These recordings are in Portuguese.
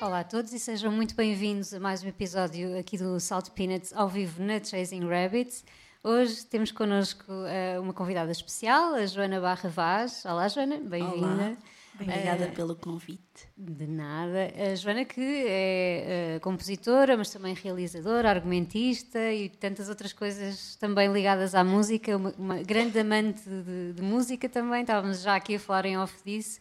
Olá a todos e sejam muito bem-vindos a mais um episódio aqui do Salt Peanuts ao vivo na Chasing Rabbits. Hoje temos connosco uh, uma convidada especial, a Joana Barra Vaz. Olá, Joana, bem-vinda. Obrigada uh, pelo convite. De nada. A Joana, que é uh, compositora, mas também realizadora, argumentista e tantas outras coisas também ligadas à música, uma, uma grande amante de, de, música também. Estávamos já aqui a falar em off disso.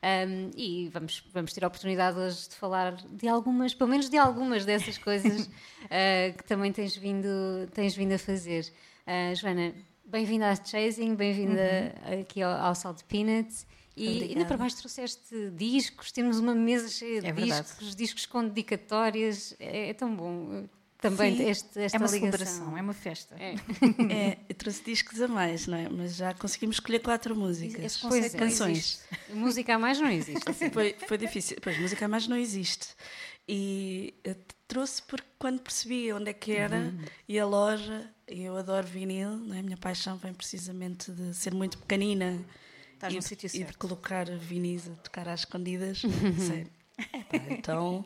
Um, e vamos, vamos ter a oportunidade hoje de falar de algumas, pelo menos de algumas dessas coisas uh, que também tens vindo, tens vindo a fazer. Uh, Joana, bem-vinda à Chasing, bem-vinda uhum. aqui ao, ao Salt Peanuts. E ainda para mais trouxeste discos, temos uma mesa cheia de é discos, discos com dedicatórias, é, é tão bom também Sim, este, esta é uma ligação. celebração, é uma festa. É. é. eu trouxe discos a mais, não é? Mas já conseguimos escolher quatro músicas. pois é. canções. Música a mais não existe. Assim. Foi, foi difícil. Pois, música a mais não existe. E trouxe porque quando percebi onde é que era uhum. e a loja, e eu adoro vinil, não é? a minha paixão vem precisamente de ser muito pequenina Estás e, no sítio certo. E de colocar vinis a tocar às escondidas. Sério. então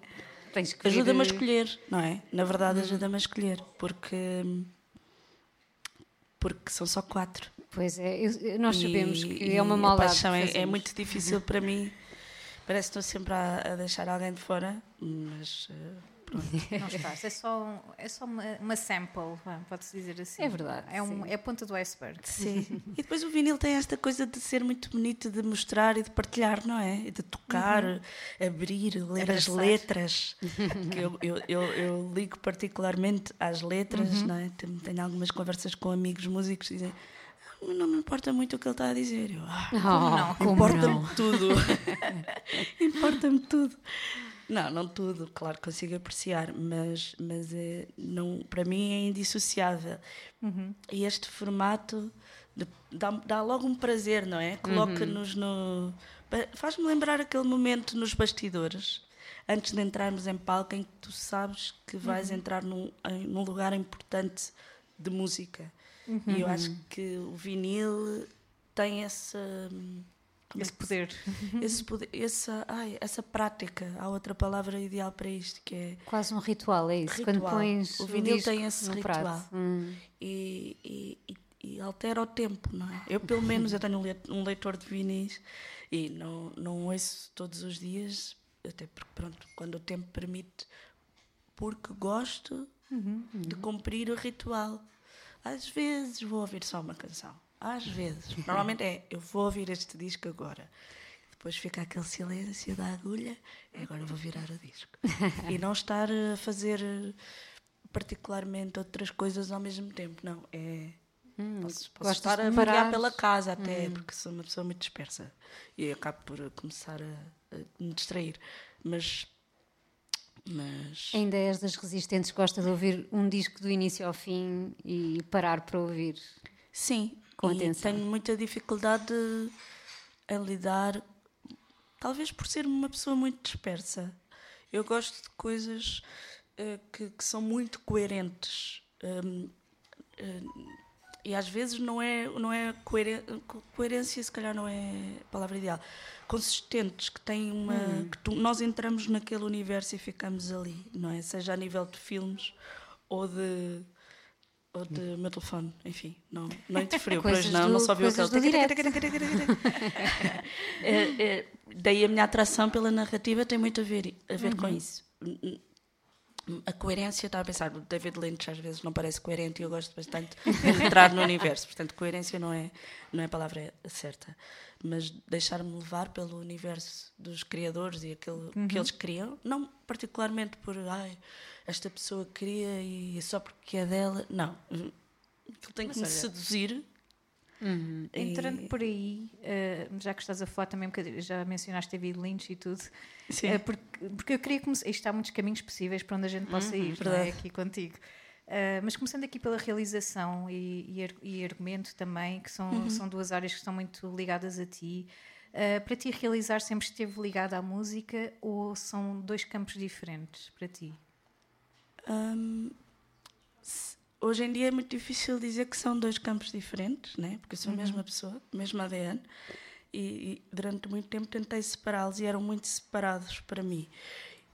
ajuda-me a escolher, não é? Na verdade, uhum. ajuda-me a escolher, porque, porque são só quatro. Pois é, eu, nós sabemos e, que é uma maldade. É, é, muito difícil para mim. Parece que estou sempre a, a deixar alguém de fora, mas. Uh, não estás, é só, um, é só uma, uma sample, pode-se dizer assim. É verdade. É, um, é a ponta do iceberg. Sim. e depois o vinil tem esta coisa de ser muito bonito, de mostrar e de partilhar, não é? De tocar, uhum. abrir, ler as letras. que eu, eu, eu, eu, ligo particularmente às letras, uhum. não é? Tenho, tenho algumas conversas com amigos músicos e dizem ah, não me importa muito o que ele está a dizer. Eu, ah, oh, não, importa-me tudo. importa-me tudo. Não, não tudo, claro que consigo apreciar, mas, mas é, não, para mim é indissociável. Uhum. E este formato de, dá, dá logo um prazer, não é? Coloca-nos uhum. no. Faz-me lembrar aquele momento nos bastidores, antes de entrarmos em palco, em que tu sabes que vais uhum. entrar num, em, num lugar importante de música. E eu acho uhum. que o vinil tem essa esse poder. Esse poder, essa, ai, essa prática, há outra palavra ideal para isto que é. Quase um ritual, é isso? Ritual. Quando pões o vinil tem esse ritual hum. e, e, e, e, altera o tempo, não é? Eu, pelo menos, eu tenho um leitor de vinis e não, não ouço todos os dias, até porque, pronto, quando o tempo permite, porque gosto uhum, uhum. de cumprir o ritual. Às vezes vou ouvir só uma canção às vezes. Normalmente é, eu vou ouvir este disco agora. Depois fica aquele silêncio da agulha e agora vou virar o disco. e não estar a fazer particularmente outras coisas ao mesmo tempo. Não, é. Hum, posso, posso estar a variar pela casa até, hum. porque sou uma pessoa muito dispersa e acabo por começar a, a me distrair. Mas mas... Ainda és das resistentes, gosta de ouvir um disco do início ao fim e parar para ouvir? Sim, com e atenção. Tenho muita dificuldade a lidar, talvez por ser uma pessoa muito dispersa. Eu gosto de coisas uh, que, que, são muito coerentes. Um, uh, e às vezes não é, não é coerência, coerência, se calhar não é a palavra ideal. Consistentes, que têm uma. Hum. que tu, nós entramos naquele universo e ficamos ali, não é? Seja a nível de filmes ou de ou de meu telefone, enfim, não, não interferiu, pois não, do, não só viu aquele. é, é, daí a minha atração pela narrativa tem muito a ver, a ver uhum. com isso. A coerência, estava a pensar, o David Lynch às vezes não parece coerente e eu gosto bastante de entrar no universo, portanto, coerência não é, não é a palavra certa, mas deixar-me levar pelo universo dos criadores e aquilo uhum. que eles criam, não particularmente por. Ai, esta pessoa queria e só porque é dela. Não. Aquilo tem que me seduzir. Uhum. E... Entrando por aí, uh, já que estás a falar também, já mencionaste David Lynch e tudo, uh, porque, porque eu queria começar. Isto há muitos caminhos possíveis para onde a gente possa uhum, ir, não é? Aqui contigo. Uh, mas começando aqui pela realização e, e, e argumento também, que são, uhum. são duas áreas que estão muito ligadas a ti. para ti, realizar sempre esteve ligado à música ou são dois campos diferentes para ti? hoje em dia é muito difícil dizer que são dois campos diferentes, né? porque sou a mesma uhum. pessoa, mesmo ADN. e, e durante muito tempo tentei separá-los e eram muito separados para mim.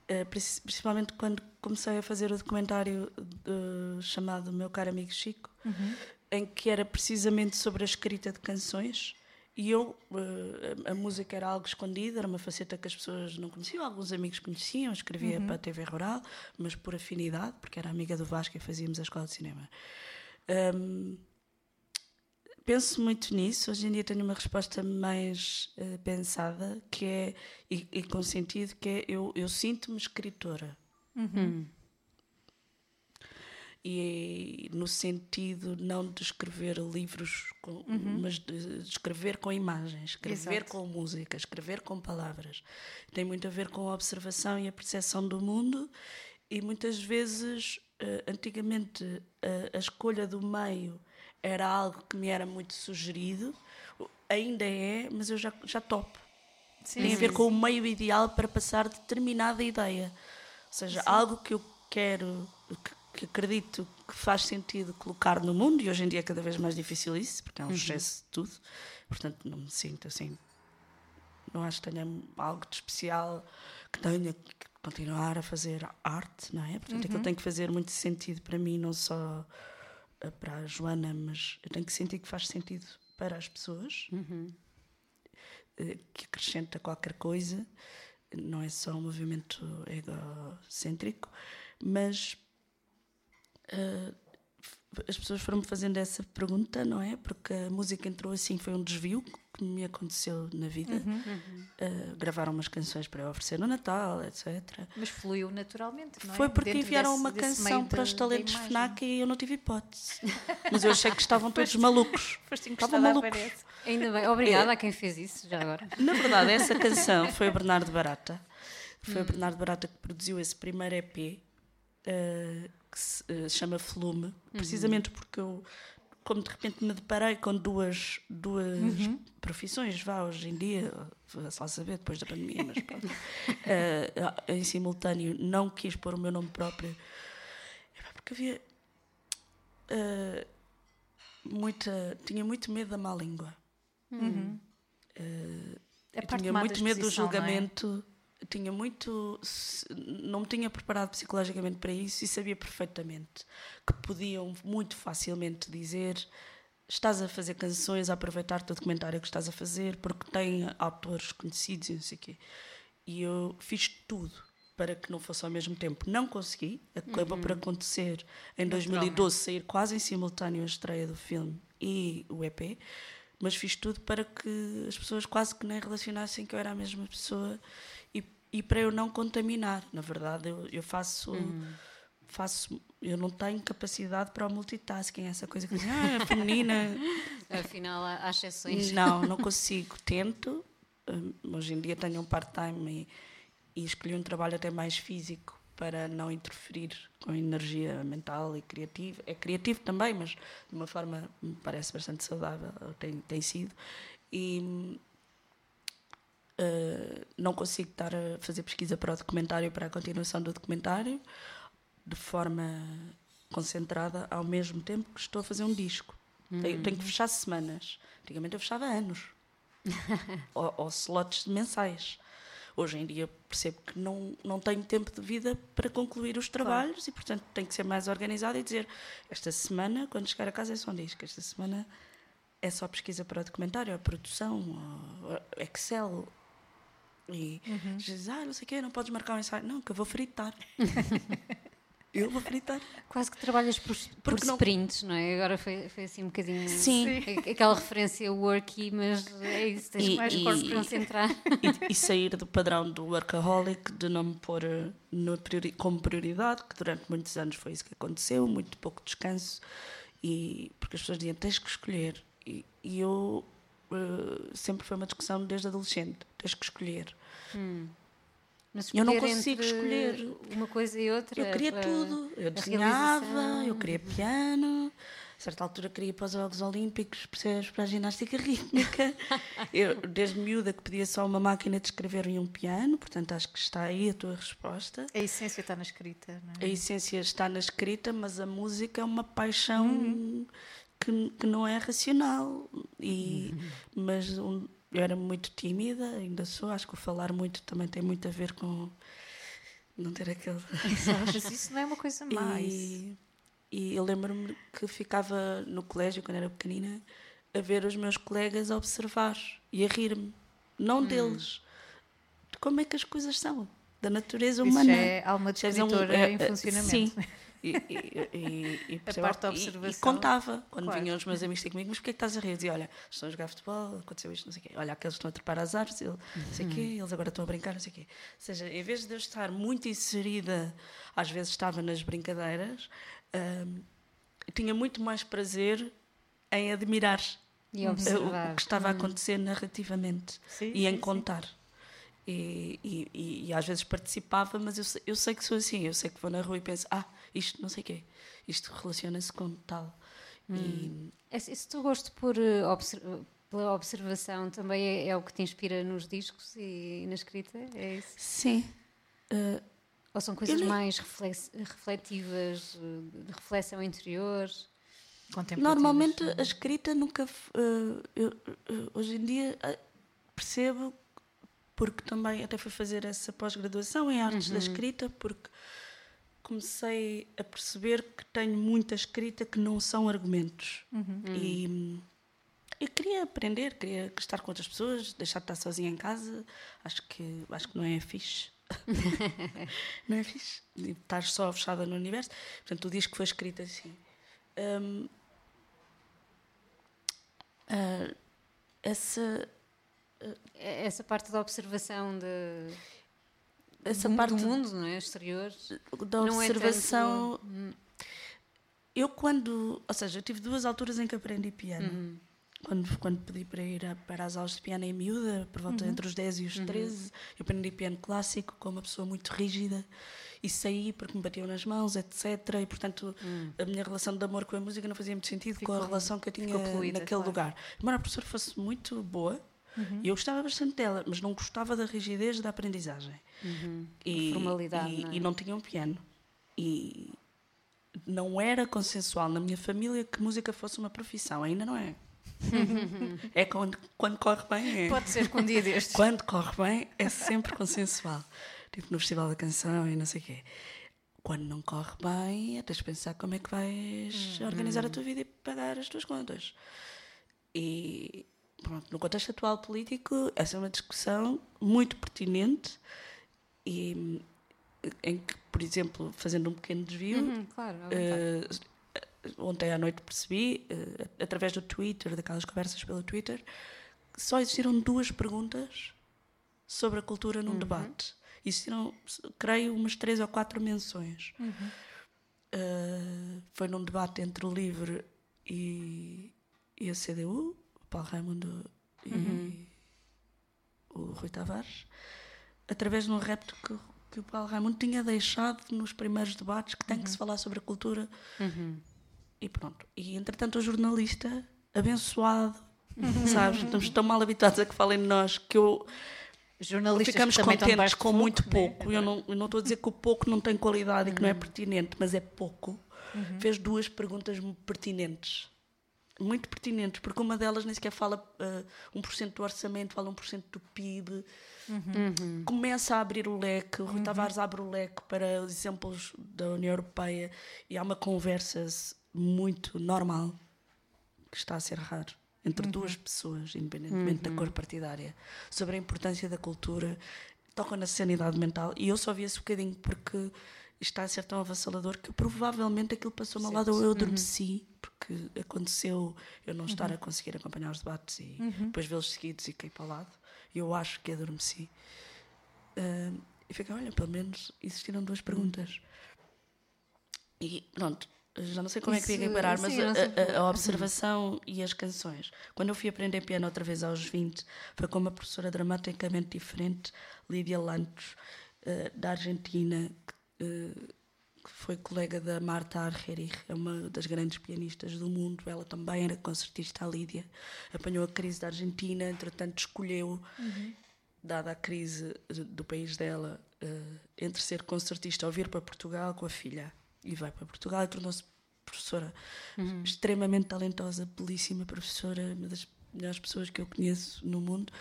Uh, principalmente quando comecei a fazer o documentário de, chamado Meu Caro Amigo Chico, uhum. em que era precisamente sobre a escrita de canções. E eu, uh, a, a, música era algo escondido, era uma faceta que as pessoas não conheciam, alguns amigos conheciam, escrevia uhum. para a TV Rural, mas por afinidade, porque era amiga do Vasco e fazíamos a escola de cinema. Um, penso muito nisso. Hoje em dia tenho uma resposta mais uh, pensada, que é, e, e, com sentido, que é eu, eu sinto-me escritora. Uhum. E no sentido não de escrever livros, com, uhum. mas de escrever com imagens, escrever Exato. com música, escrever com palavras. Tem muito a ver com a observação e a percepção do mundo, e muitas vezes, uh, antigamente, uh, a escolha do meio era algo que me era muito sugerido, ainda é, mas eu já, já topo. Sim, Tem a ver sim, com o meio ideal para passar determinada ideia. Ou seja, algo que eu quero, que, que, acredito que faz sentido colocar no mundo, e hoje em dia é cada vez mais difícil isso, porque é um uhum. excesso de tudo. Portanto, não me sinto assim. Não acho que tenha algo de especial que tenha que continuar a fazer arte, não é? Portanto, uhum. aquilo tem que fazer muito sentido para mim, não só para a Joana, mas eu tenho que sentir que faz sentido para as pessoas, uhum. que acrescenta qualquer coisa, não é só um movimento egocêntrico, mas uh, as pessoas foram-me fazendo essa pergunta, não é? Porque a música entrou assim, foi um desvio que me aconteceu na vida. Uhum, uhum. Uh, gravaram umas canções para eu oferecer no Natal, etc. Mas fluiu naturalmente, não é? Foi porque Dentro enviaram desse, uma canção para os talentos FNAC e eu não tive hipótese. Mas eu achei que estavam todos malucos. estavam malucos. Ainda bem, obrigada é. a quem fez isso já agora. Na verdade, essa canção foi o Bernardo Barata. Foi hum. o Bernardo Barata que produziu esse primeiro EP. Uh, eh, que se uh, chama Flume, uhum. precisamente porque eu como de repente me deparei com duas, duas uhum. profissões, vá, hoje em dia, só saber depois da pandemia, mas pronto, uh, em simultâneo, não quis pôr o meu nome próprio, porque havia uh, muita, tinha muito medo da má língua. Uhum. Uh, tinha muito medo do é? julgamento tinha muito. não me tinha preparado psicologicamente para isso e sabia perfeitamente que podiam muito facilmente dizer estás a fazer canções a aproveitar o documentário que estás a fazer porque tem autores conhecidos e não sei o quê. E eu fiz tudo para que não fosse ao mesmo tempo. Não consegui, acabou uhum. por acontecer em 2012 sair quase em simultâneo a estreia do filme e o EP, mas fiz tudo para que as pessoas quase que nem relacionassem que eu era a mesma pessoa e para eu não contaminar. Na verdade, eu, eu faço. Uhum. Faço, eu não tenho capacidade para o multitasking, essa coisa que dizem, ah, é feminina. Afinal, há exceções. Não, não consigo. Tento. Hum, hoje em dia tenho um part-time e, e escolhi um trabalho até mais físico para não interferir com energia mental e criativa. É criativo também, mas de uma forma me parece bastante saudável, tem, tem sido. E, Uh, não consigo estar a fazer pesquisa para o documentário, para a continuação do documentário, de forma concentrada, ao mesmo tempo que estou a fazer um disco. Uhum. Tenho, tenho, que fechar semanas. Antigamente eu fechava anos. ou, ou slots mensais. Hoje em dia percebo que não, não tenho tempo de vida para concluir os trabalhos claro. e, portanto, tenho que ser mais organizada e dizer: esta semana, quando chegar a casa, é só um disco. Esta semana é só pesquisa para o documentário, a produção, Excel, e uhum. diz, ah, não sei o quê, não podes marcar um ensaio. Não, que eu vou fritar. eu vou fritar. Quase que trabalhas por, por sprints, não... não é? Agora foi, foi assim um bocadinho. Sim. Aquela referência worky, mas é isso, tens e, mais e, corpo concentrar. E, e, sair do padrão do workaholic, de não me pôr eh, no priori, como prioridade, que durante muitos anos foi isso que aconteceu, muito pouco descanso. E, porque as pessoas diziam, tens que escolher. E, e eu uh, sempre foi uma discussão desde adolescente, tens que escolher. Hum. eu não consigo escolher uma coisa e outra. Eu queria tudo. Eu desenhava, eu queria piano. A certa altura queria ir para os Jogos Olímpicos, percebes, para a ginástica rítmica. eu, desde miúda, que pedia só uma máquina de escrever e um piano, portanto acho que está aí a tua resposta. A essência está na escrita, não é? A essência está na escrita, mas a música é uma paixão uhum. Que, que não é racional. E, uhum. Mas um, eu era muito tímida, ainda sou. Acho que o falar muito também tem muito a ver com não ter aquele. Mas isso não é uma coisa mais. E, e eu lembro-me que ficava no colégio, quando era pequenina, a ver os meus colegas a observar e a rir-me. Não hum. deles. De como é que as coisas são. Da natureza humana. Isso é alma de escritora é, em é, funcionamento. Sim. E, e, e, a parte da observação. E, contava, quando claro. vinham os meus amigos ter comigo, mas porquê é que estás a rir? Dizia, olha, estão a jogar futebol, aconteceu isto, não sei o quê. Olha, aqueles estão a trepar as árvores, ele, não sei o quê, eles agora estão a brincar, não sei o quê. Ou seja, em vez de eu estar muito inserida, às vezes estava nas brincadeiras, hum, tinha muito mais prazer em admirar e observar. o que estava a uhum. acontecer narrativamente sim, e em sim, contar. Sim. E, e, e, às vezes participava, mas eu, eu sei que sou assim, eu sei que vou na rua e penso, ah, isto não sei o quê, isto relaciona-se com tal. Hum. E... Esse teu gosto por eh, observar pela observação também é, é, o que te inspira nos discos e, e na escrita? É isso? Sim. Uh, Ou são coisas mais refletivas, eh, de reflexão interior? Normalmente a escrita nunca. Uh, eu, uh, hoje em dia percebo, porque também até fui fazer essa pós-graduação em artes uhum. da escrita, porque comecei a perceber que tenho muita escrita que não são argumentos. Uhum. E eu queria aprender, queria estar com outras pessoas, deixar de estar sozinha em casa. Acho que, acho que não é fixe. não é fixe estar só fechada no universo. Portanto, o disco foi escrito assim. Um, uh, essa. Uh, essa parte da observação de essa parte do mundo, não é? Exterior. Da é observação. É tanto... Eu quando, ou seja, eu tive duas alturas em que aprendi piano. Uhum. Quando, quando pedi para ir a, para as aulas de piano em miúda, por volta uhum. entre os 10 e os 13, uhum. eu aprendi piano clássico com uma pessoa muito rígida e saí porque me batiam nas mãos, etc. E portanto uhum. a minha relação de amor com a música não fazia muito sentido ficou, com a relação que eu tinha naquele claro. lugar. Embora a professora fosse muito boa, Uhum. Eu gostava bastante dela, mas não gostava da rigidez da aprendizagem. Uhum. E, formalidade. E não, é? e não tinha um piano. E não era consensual na minha família que música fosse uma profissão, ainda não é. é quando, quando corre bem. É. Pode ser com dia destes. Quando corre bem, é sempre consensual. Tipo no Festival da Canção e não sei o quê. Quando não corre bem, é tens de pensar como é que vais uhum. organizar a tua vida e pagar as tuas contas. E pronto, no contexto atual político, essa é uma discussão muito pertinente e em que, por exemplo, fazendo um pequeno desvio, uhum, claro, uh, ontem à noite percebi, uh, através do Twitter, daquelas conversas pelo Twitter, que só existiram duas perguntas sobre a cultura num uhum. debate. Existiram, creio, umas três ou quatro menções. Uhum. Uh, foi num debate entre o LIVRE e, e a CDU, Paulo Raimundo e uhum. o Rui Tavares, através de um repto que, que o Paulo Raimundo tinha deixado nos primeiros debates que tem uhum. que se falar sobre a cultura. Uhum. E pronto. E entretanto o jornalista, abençoado, sabes, estamos tão mal habituados a que falem de nós que eu jornalistas ficamos contentes com muito né? pouco. Né? Eu, não, eu não estou a dizer que o pouco não tem qualidade e que não é uhum. pertinente, mas é pouco. Uhum. Fez duas perguntas pertinentes muito pertinentes, porque uma delas nem sequer fala uh, 1% do orçamento, fala 1% do PIB. Uhum. Começa a abrir o leque, o Rui uhum. Tavares abre o leque para os exemplos da União Europeia e há uma conversa muito normal, que está a ser raro, entre uhum. duas pessoas, independentemente da uhum. cor partidária, sobre a importância da cultura, toca na sanidade mental. E eu só vi esse bocadinho porque está a ser tão avassalador que provavelmente aquilo passou-me ao lado ou eu adormeci, uhum. porque aconteceu eu não estar uhum. a conseguir acompanhar os debates e uhum. depois vê-los seguidos e caí para o lado. E eu acho que adormeci. Uh, e fiquei, olha, pelo menos existiram duas perguntas. E pronto, já não sei como Isso, é que ia parar, mas sim, a, a, observação e as canções. Quando eu fui aprender piano outra vez aos 20, foi com uma professora dramaticamente diferente, Lídia Lantos, uh, da Argentina, que que foi colega da Marta Argerich, é uma das grandes pianistas do mundo. Ela também era concertista, a Lídia. Apanhou a crise da Argentina, entretanto escolheu, uhum. dada a crise do país dela, uh, entre ser concertista ou vir para Portugal com a filha. E vai para Portugal e tornou-se professora uhum. extremamente talentosa, belíssima professora, uma das melhores pessoas que eu conheço no mundo.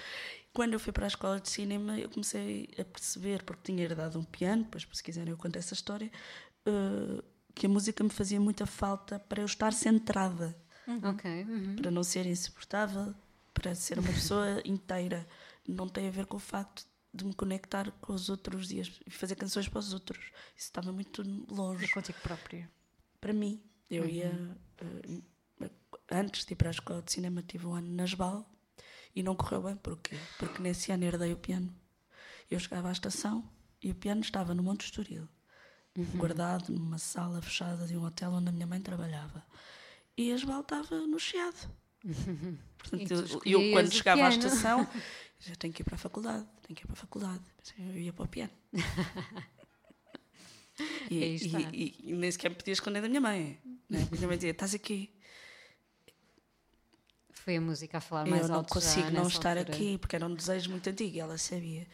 Quando eu fui para a escola de cinema, eu comecei a perceber, porque tinha herdado um piano, depois, se quiserem, eu conto essa história, uh, que a música me fazia muita falta para eu estar centrada. Uhum. Okay. Uhum. Para não ser insuportável, para ser uma pessoa inteira. Não tem a ver com o facto de me conectar com os outros e fazer canções para os outros. Isso estava muito longe. É contigo própria. Para mim. Eu uhum. ia. Uh, antes de ir para a escola de cinema, tive um ano na Esbal e não correu bem. Porquê? Porque nesse ano herdei o piano. Eu chegava à estação e o piano estava no Monte Estoril, uhum. guardado numa sala fechada de um hotel onde a minha mãe trabalhava. E a Esbal estava no Chiado. Uhum. Portanto, eu, eu, quando chegava à estação, já tenho que ir para a faculdade, tenho que ir para a faculdade. Eu ia para o piano. e, e, e, e, nem sequer me podia esconder da minha mãe. Né? Minha mãe dizia: Estás aqui, foi a música a falar mais alto. Eu não consigo não estar altura. aqui, porque era um desejo muito antigo e ela sabia.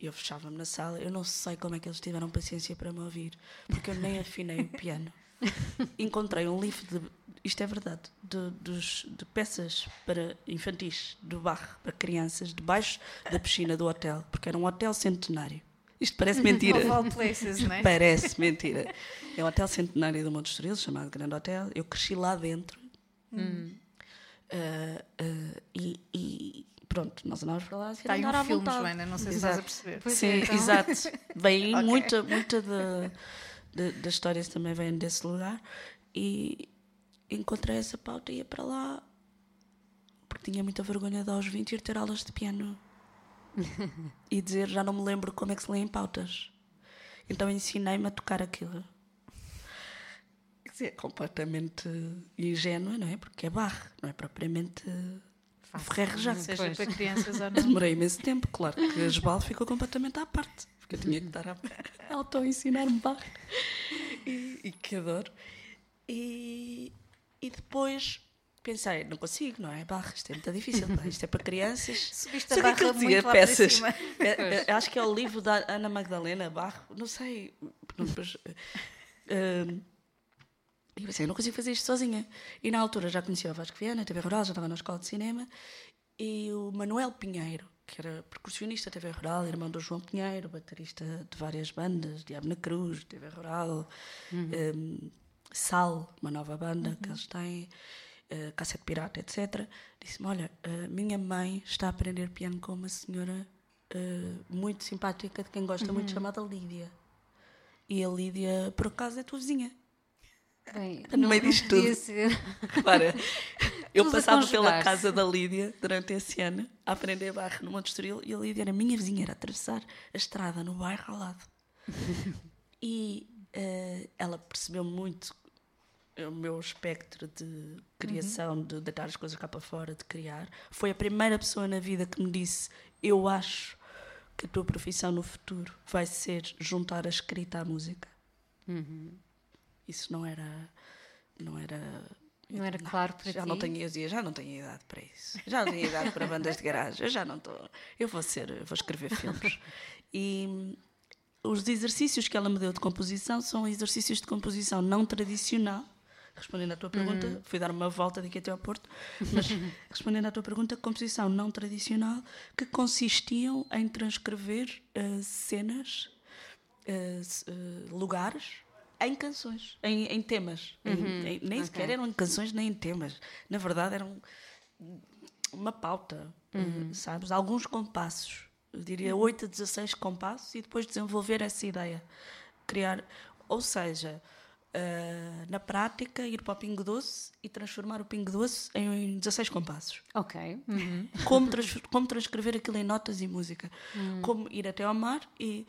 Eu fechava-me na sala, eu não sei como é que eles tiveram paciência para me ouvir, porque eu nem afinei o piano. Encontrei um livro de, isto é verdade, de, dos, de peças para infantis do bar para crianças debaixo da piscina do hotel, porque era um hotel centenário. Isto parece mentira. places, não é? Parece mentira. É um hotel centenário do Monte Estoril, chamado Grande Hotel. Eu cresci lá dentro. Hum. Uh, uh, e, e, pronto, nós andávamos para lá assim, Está aí um filme, Joana, não sei se estás a perceber. Pois Sim, é, então. exato. Vem okay. muita, muita de, de, das histórias também vêm desse lugar. E encontrei essa pauta e ia para lá porque tinha muita vergonha de aos 20 ir ter aulas de piano e dizer já não me lembro como é que se lêem pautas. Então ensinei-me a tocar aquilo dizer, completamente ingênua, não é? Porque é barro, não é propriamente ferro já. Seja para crianças ou não. Demorei imenso tempo, claro que a Jebal ficou completamente à parte, porque eu tinha que estar a auto-ensinar-me barro. E, e que adoro. E, e depois pensei, não consigo, não é? Barra, isto é muito difícil, isto é para crianças. Subiste a barra que dizia, peças. É, é, acho que é o livro da Ana Magdalena Barro, não sei. Depois, uh, e eu pensei, eu não consigo fazer isto sozinha. E na altura já conhecia o Vasco Viana, TV Rural, já estava na escola de cinema, e o Manuel Pinheiro, que era percussionista TV Rural, irmão do João Pinheiro, baterista de várias bandas, Diabo na Cruz, TV Rural, uhum. um, Sal, uma nova banda uhum. que eles têm, uh, Cassete Pirata, etc. Disse-me: Olha, uh, minha mãe está a aprender piano com uma senhora uh, muito simpática, de quem gosta uhum. muito, chamada Lídia. E a Lídia, por acaso, é tua vizinha. Bem, no meio disto tudo. Ser. Repara, eu passava pela casa da Lídia durante esse ano a aprender barro no Monte Estoril e a Lídia era minha vizinha, era atravessar a estrada no bairro ao lado. e uh, ela percebeu muito o meu espectro de criação, uhum. de deitar as coisas cá para fora, de criar. Foi a primeira pessoa na vida que me disse: Eu acho que a tua profissão no futuro vai ser juntar a escrita à música. Uhum isso não era não era não era claro para já ti? não tenho eu já não tenho idade para isso já não tenho idade para bandas de garagem eu já não estou eu vou ser vou escrever filmes e os exercícios que ela me deu de composição são exercícios de composição não tradicional respondendo à tua pergunta uhum. fui dar uma volta daqui até ao Porto mas respondendo à tua pergunta composição não tradicional que consistiam em transcrever uh, cenas uh, uh, lugares em canções, em, em temas. Uhum. Em, em, nem okay. sequer eram canções nem em temas. Na verdade, eram uma pauta, uhum. sabes? Alguns compassos. Eu diria 8 a 16 compassos e depois desenvolver essa ideia. Criar, ou seja, uh, na prática, ir para o Pingo Doce e transformar o Pingo Doce em 16 compassos. Ok. Uhum. Como, trans, como transcrever aquilo em notas e música. Uhum. Como ir até ao mar e.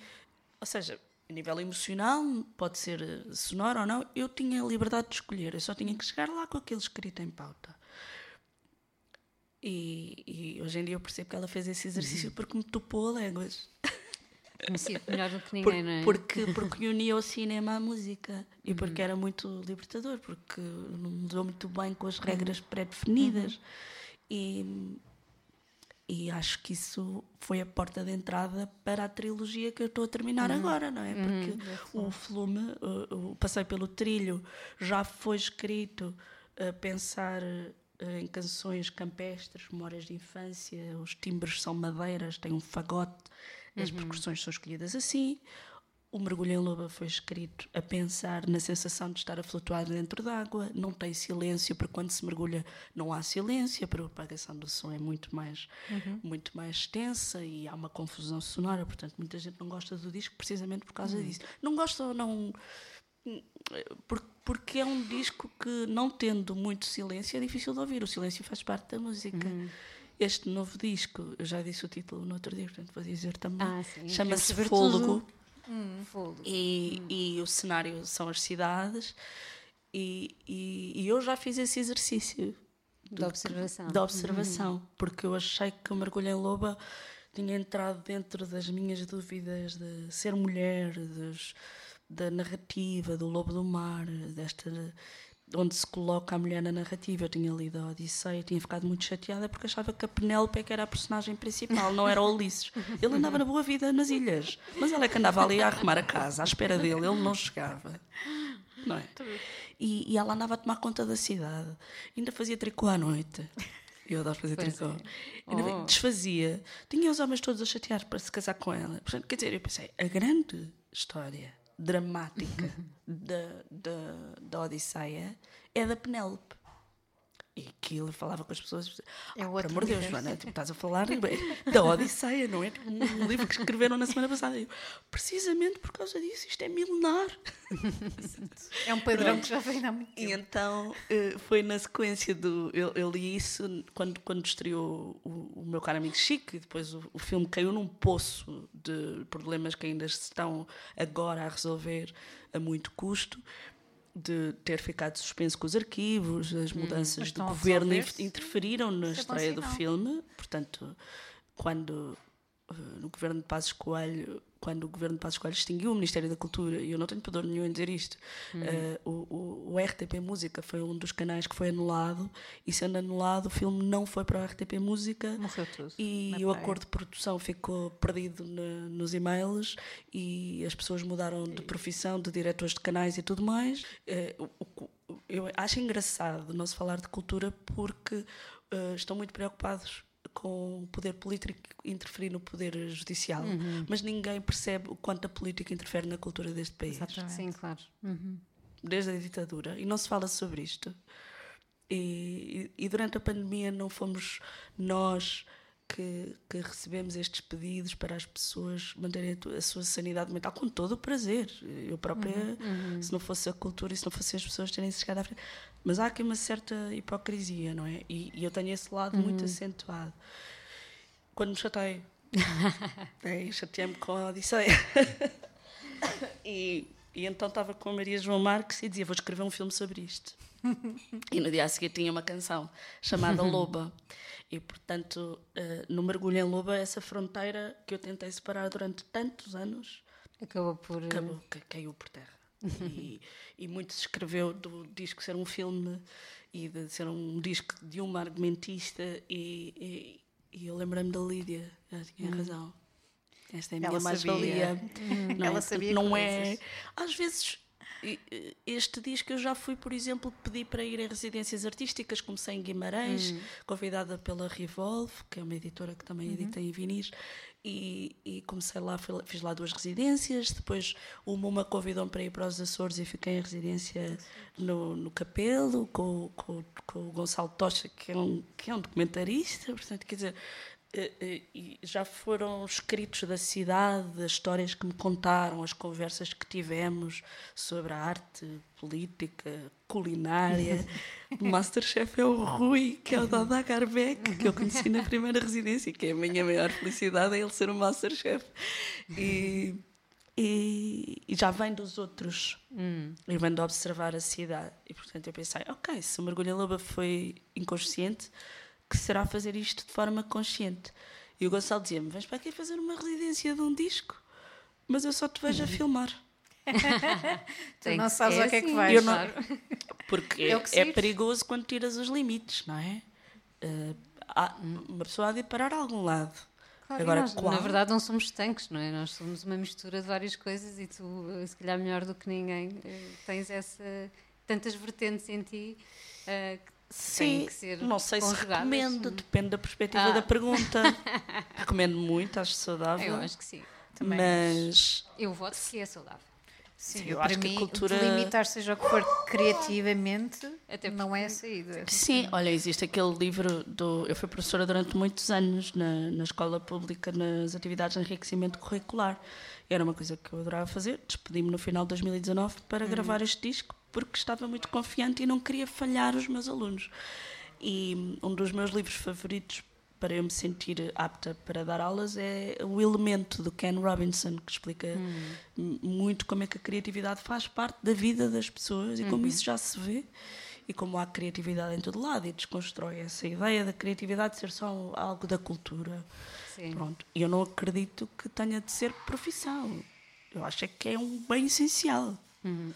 Ou seja, a nível emocional, pode ser eh, sonoro ou não, eu tinha a liberdade de escolher, eu só tinha que chegar lá com aquilo escrito em pauta. E, e hoje em dia eu percebo que ela fez esse exercício uhum. porque me topou a línguas. Me melhor do que ninguém, Por, não é? Porque, porque unia o cinema à música e uhum. porque era muito libertador, porque me deu muito bem com as regras uhum. pré-definidas. Uhum. E, e acho que isso foi a porta de entrada para a trilogia que eu estou a terminar uhum. agora, não é? Porque uhum. o volume, o, o Passei pelo Trilho, já foi escrito a pensar em canções campestres, memórias de infância, os timbres são madeiras, tem um fagote, as uhum. percussões são escolhidas assim. O Mergulho em Loba foi escrito a pensar na sensação de estar a flutuar dentro d'água, não tem silêncio, porque quando se mergulha não há silêncio, a propagação do som é muito mais, uhum. muito mais extensa e há uma confusão sonora, portanto muita gente não gosta do disco precisamente por causa uhum. disso. Não gosta ou não. Porque é um disco que, não tendo muito silêncio, é difícil de ouvir. O silêncio faz parte da música. Uhum. Este novo disco, eu já disse o título no outro dia, portanto vou dizer também. Ah, Chama-se Fôlego. Hum, e, hum. e o cenário são as cidades. E, e, e, eu já fiz esse exercício da observação. Da observação, uhum. porque eu achei que o mergulho em loba tinha entrado dentro das minhas dúvidas de ser mulher, dos, da narrativa, do lobo do mar, desta onde se coloca a mulher na narrativa. Eu tinha lido a Odisseia, tinha ficado muito chateada porque achava que a Penélope é que era a personagem principal, não era o Ulisses. Ele andava na boa vida nas ilhas, mas ela é que andava ali a arrumar a casa, à espera dele, ele não chegava. Não é? E, e ela andava a tomar conta da cidade, ainda fazia tricô à noite. Eu adoro fazer pois tricô. É. Oh. Desfazia. Tinha os homens todos a chatear para se casar com ela. Portanto, quer dizer, eu pensei, a grande história dramática da, da, da Odisseia é da Penélope. E aquilo falava com as pessoas. É ah, por amor de Deus, Joana, tipo, estás a falar da Odisseia, não é? Tipo, um livro que escreveram na semana passada. Eu, precisamente por causa disso, isto é milenar. É um padrão que já vem há muito tempo. E então eh, foi na sequência do. Eu, eu li isso quando, quando estreou o, o meu caro amigo Chico, e depois o, o filme caiu num poço de problemas que ainda se estão agora a resolver a muito custo de ter ficado suspenso com os arquivos, as hum, mudanças hum, do governo interferiram na Isso é estreia é do filme. Portanto, quando no governo de Passos Coelho, quando o governo de Passos Coelho extinguiu o Ministério da Cultura, e eu não tenho pudor nenhum em dizer isto, hum. uh, o, o, o, RTP Música foi um dos canais que foi anulado, e sendo anulado, o filme não foi para o RTP Música. Morreu tudo. E o acordo de produção ficou perdido na, nos e-mails, e as pessoas mudaram de profissão, de diretores de canais e tudo mais. Uh, eu acho engraçado não se falar de cultura porque uh, estão muito preocupados com o poder político interferir no poder judicial, uhum. mas ninguém percebe o quanto a política interfere na cultura deste país. Exatamente. Sim, claro. Uhum. Desde a ditadura. E não se fala sobre isto. E, e, durante a pandemia não fomos nós que, que, recebemos estes pedidos para as pessoas manterem a, sua sanidade mental com todo o prazer. Eu própria, uhum, uhum. se não fosse a cultura e se não fossem as pessoas terem se chegado à frente. Mas há aqui uma certa hipocrisia, não é? E, e eu tenho esse lado uhum. muito acentuado. Quando me chatei, é, chateei-me com a Odisseia. e, e então estava com a Maria João Marques e dizia: Vou escrever um filme sobre isto. e no dia a seguir tinha uma canção chamada Loba. E, portanto, uh, no Mergulho em Loba, essa fronteira que eu tentei separar durante tantos anos acabou por. Eh, acabou, caiu por terra. E, e muito se escreveu do disco ser um filme e de ser um disco de uma argumentista. E, e, e eu lembrei-me da Lídia, ela tinha hum. razão. Esta é a minha mais-valia. Hum. Ela sabia não é. Às vezes este disco eu já fui, por exemplo, pedir para ir a residências artísticas, comecei em Guimarães, uhum. convidada pela Revolve, que é uma editora que também uhum. edita em vinis, e, e, comecei lá, fiz lá duas residências, depois uma, uma convidou-me para ir para os Açores e fiquei em residência no, no Capelo, com, com, com o Gonçalo Tocha, que é, um, que é um documentarista, portanto, quer dizer, já foram escritos da cidade, as histórias que me contaram, as conversas que tivemos sobre a arte, política, culinária. O Masterchef é o Rui, que é o Dada Garbeck, que eu conheci na primeira residência, que é a minha maior felicidade, é ele ser o Masterchef. E, e, e já vem dos outros, hum. e vem de observar a cidade. E portanto eu pensei, ok, se o Mergulho em Loba foi inconsciente que será fazer isto de forma consciente. E o Gonçalo dizia-me: Vens para aqui fazer uma residência de um disco, mas eu só te vejo a filmar. tu não sabes é o que é que assim. vais. Não... Porque é, é, perigoso quando tiras os limites, não é? Uh, há, uma pessoa há de parar a algum lado. Claro, Agora, nós, qual? na verdade, não somos tanques, não é? Nós somos uma mistura de várias coisas e tu, se calhar melhor do que ninguém, eh, tens essa, tantas vertentes em ti uh, que Sim, não sei se recomendo, depende da perspectiva ah. da pergunta. recomendo muito, acho saudável. Eu acho que sim. Também mas eu voto que é saudável. Sim, Sim eu acho mim, que a cultura. Limitar seja o que for criativamente, até não é a saída. Sim, olha, existe aquele livro do. Eu fui professora durante muitos anos na, na escola pública, nas atividades de enriquecimento curricular. Era uma coisa que eu adorava fazer. Despedi-me no final de 2019 para uhum. gravar este disco, porque estava muito confiante e não queria falhar os meus alunos. E um dos meus livros favoritos para eu me sentir apta para dar aulas é o elemento do Ken Robinson, que explica hum. muito como é que a criatividade faz parte da vida das pessoas e como uhum. isso já se vê e como há criatividade em todo lado e desconstrói essa ideia da criatividade ser só algo da cultura. Sim. Pronto. E eu não acredito que tenha de ser profissão. Eu acho é que é um bem essencial. Uhum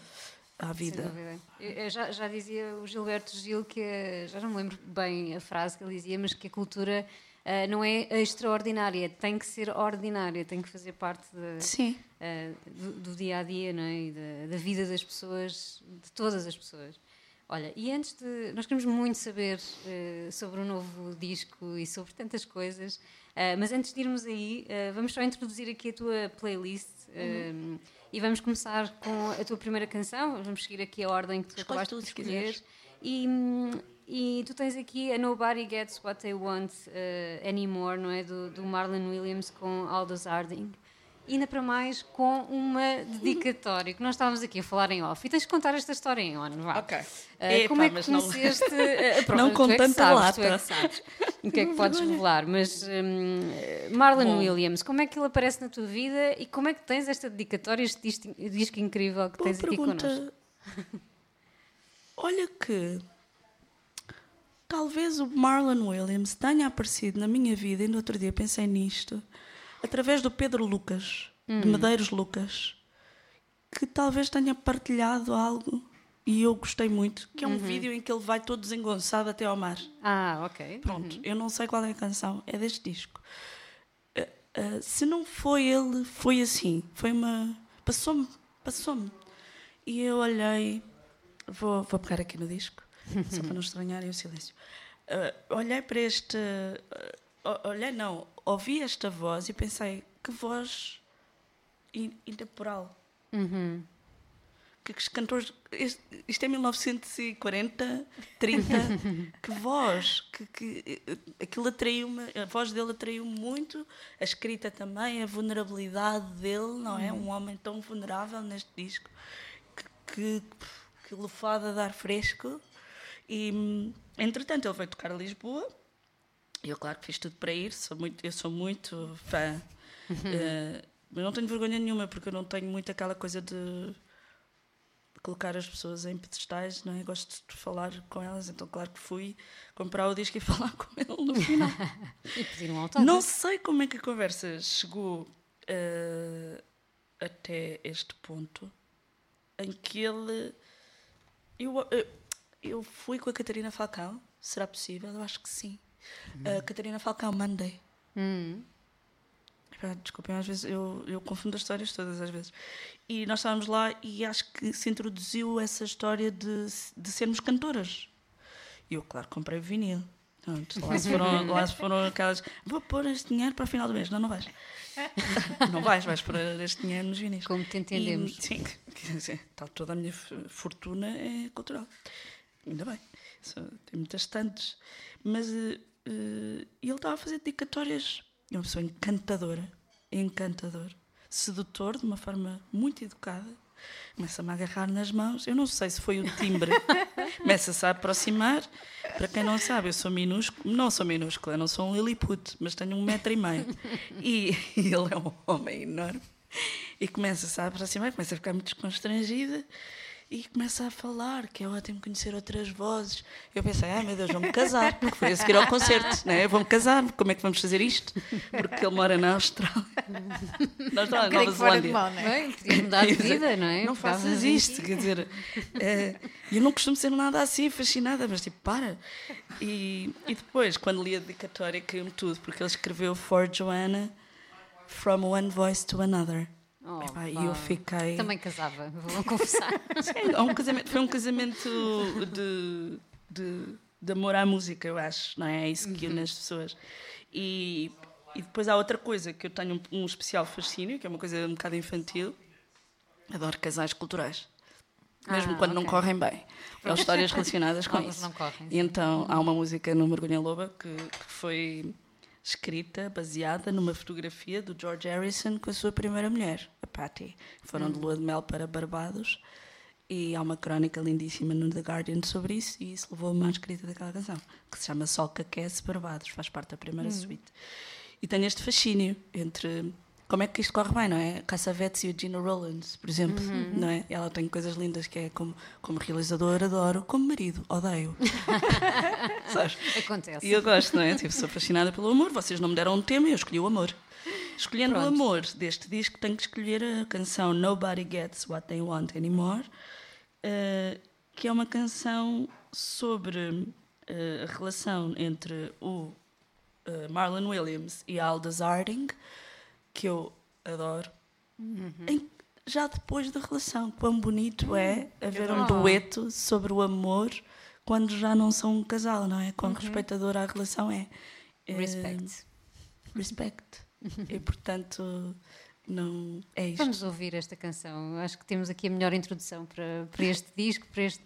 à vida. Eu já, já dizia o Gilberto Gil que, já não me lembro bem a frase que ele dizia, mas que a cultura uh, não é extraordinária, tem que ser ordinária, tem que fazer parte de, uh, do, do, dia a dia não é? da, da, vida das pessoas, de todas as pessoas. Olha, e antes de. Nós queremos muito saber uh, sobre o novo disco e sobre tantas coisas, mas antes de irmos aí, vamos só introduzir aqui a tua playlist. Uhum e vamos começar com a tua primeira canção. Vamos seguir aqui a ordem que tu Escolhe acabaste de escolher. E, e tu tens aqui a Nobody Gets What They Want uh, Anymore, não é? Do, do Marlon Williams com Aldous Harding ainda para mais com uma dedicatória, que nós estávamos aqui a falar em off. E tens de contar esta história em on, vá. Ok. Uh, Epa, como é que conheceste... Não, uh, pronto, não com é tanta sabes, lata. Tu é que sabes o que é que podes revelar. Mas um, Marlon Bom. Williams, como é que ele aparece na tua vida e como é que tens esta dedicatória, este disco, disco incrível que Boa tens pergunta. aqui connosco? Olha que... Talvez o Marlon Williams tenha aparecido na minha vida, e no outro dia pensei nisto, através do Pedro Lucas, hum. de Medeiros Lucas, que talvez tenha partilhado algo e eu gostei muito, que é um uhum. vídeo em que ele vai todo desengonçado até ao mar. Ah, ok. Pronto, uhum. eu não sei qual é a canção, é deste disco. Uh, uh, se não foi ele, foi assim. Foi uma. Passou-me, passou-me. E eu olhei. Vou, vou pegar aqui no disco, só para não estranharem o silêncio. Uh, olhei para este olhei não, ouvi esta voz e pensei, que voz intemporal. Uhum. Que, que cantores. Isto é 1940, 30. que voz! Que, que, aquilo atraiu-me, a voz dele atraiu muito, a escrita também, a vulnerabilidade dele, não é? Um homem tão vulnerável neste disco, que, que, que lufada a dar fresco. E, entretanto, ele veio tocar a Lisboa eu, claro que fiz tudo para ir, sou muito, eu sou muito fã. Uhum. Uh, mas não tenho vergonha nenhuma, porque eu não tenho muito aquela coisa de colocar as pessoas em pedestais, não é? Gosto de falar com elas, então claro que fui comprar o disco e falar com ele no final. e pedir um autógrafo. Não sei como é que a conversa chegou uh, até este ponto em que ele. Eu, eu, eu fui com a Catarina Falcão, será possível? Eu acho que sim. Uhum. A Catarina Falcão, Monday. Desculpem, às vezes eu, eu confundo as histórias todas, às vezes. E nós estávamos lá e acho que se introduziu essa história de, de sermos cantoras. E eu, claro, comprei o vinil. Pronto, lá, se foram, lá se foram aquelas. Vou pôr este dinheiro para o final do mês. Não, não vais. não vais, vais pôr este dinheiro nos vinis. Como te entendemos. E, sim, sim, toda a minha fortuna é cultural. Ainda bem. Tem muitas tantas. Mas uh, ele estava a fazer dedicatórias. É uma pessoa encantadora, encantador, sedutor, de uma forma muito educada. Começa-me a agarrar nas mãos. Eu não sei se foi o timbre. Começa-se a aproximar. Para quem não sabe, eu sou minúsculo. Não sou minúscula, não sou um Lilliput, mas tenho um metro e meio. E, e ele é um homem enorme. E começa-se a aproximar, começa a ficar muito constrangida e começa a falar que é ótimo conhecer outras vozes. Eu pensei, ah, meu Deus, vou-me casar, porque foi a seguir ao concerto, né? vou-me casar, como é que vamos fazer isto? Porque ele mora na Austrália. Nós estamos na Nova Zelândia. Mão, não é? mudar de vida, não é? Não faças isto, quer dizer, é, eu não costumo ser nada assim, fascinada, mas tipo, para. E, e depois, quando li a dedicatória, caiu-me tudo, porque ele escreveu For Joanna, From One Voice to Another. Oh, e eu fiquei. Também casava, vou confessar. Sim, um casamento, foi um casamento de, de de amor à música, eu acho, não é? É isso que une as pessoas. E, e depois há outra coisa que eu tenho um, um especial fascínio, que é uma coisa um bocado infantil. Adoro casais culturais mesmo ah, quando okay. não correm bem. É histórias relacionadas com isso. Correm, e então há uma música no Mergulho em Loba que, que, foi escrita, baseada numa fotografia do George Harrison com a sua primeira mulher, a Patty. Foram hum. de lua de mel para Barbados e há uma crónica lindíssima no The Guardian sobre isso e isso levou-me à escrita daquela canção, que se chama Sol Caquece Barbados, faz parte da primeira hum. suíte. E tem este fascínio entre como é que isto corre bem, não é? Cassavetes e a Gina Rollins, por exemplo, uhum. não é? Ela tem coisas lindas que é como, como realizador adoro, como marido odeio. Acontece. E eu gosto, não é? Tipo, sou fascinada pelo amor, vocês não me deram um tema e eu escolhi o amor. Escolhendo Pronto. o amor deste disco, tenho que escolher a canção Nobody Gets What They Want Anymore, uh, que é uma canção sobre uh, a relação entre o uh, Marlon Williams e Aldous Harding, que eu adoro. Uhum. Em, já depois da relação, quão bonito é haver um dueto sobre o amor quando já não são um casal, não é? Quão uhum. respeitador a relação é. Respect. Uh, respect. e portanto, não é isto. Vamos ouvir esta canção. Acho que temos aqui a melhor introdução para, para este disco, para este,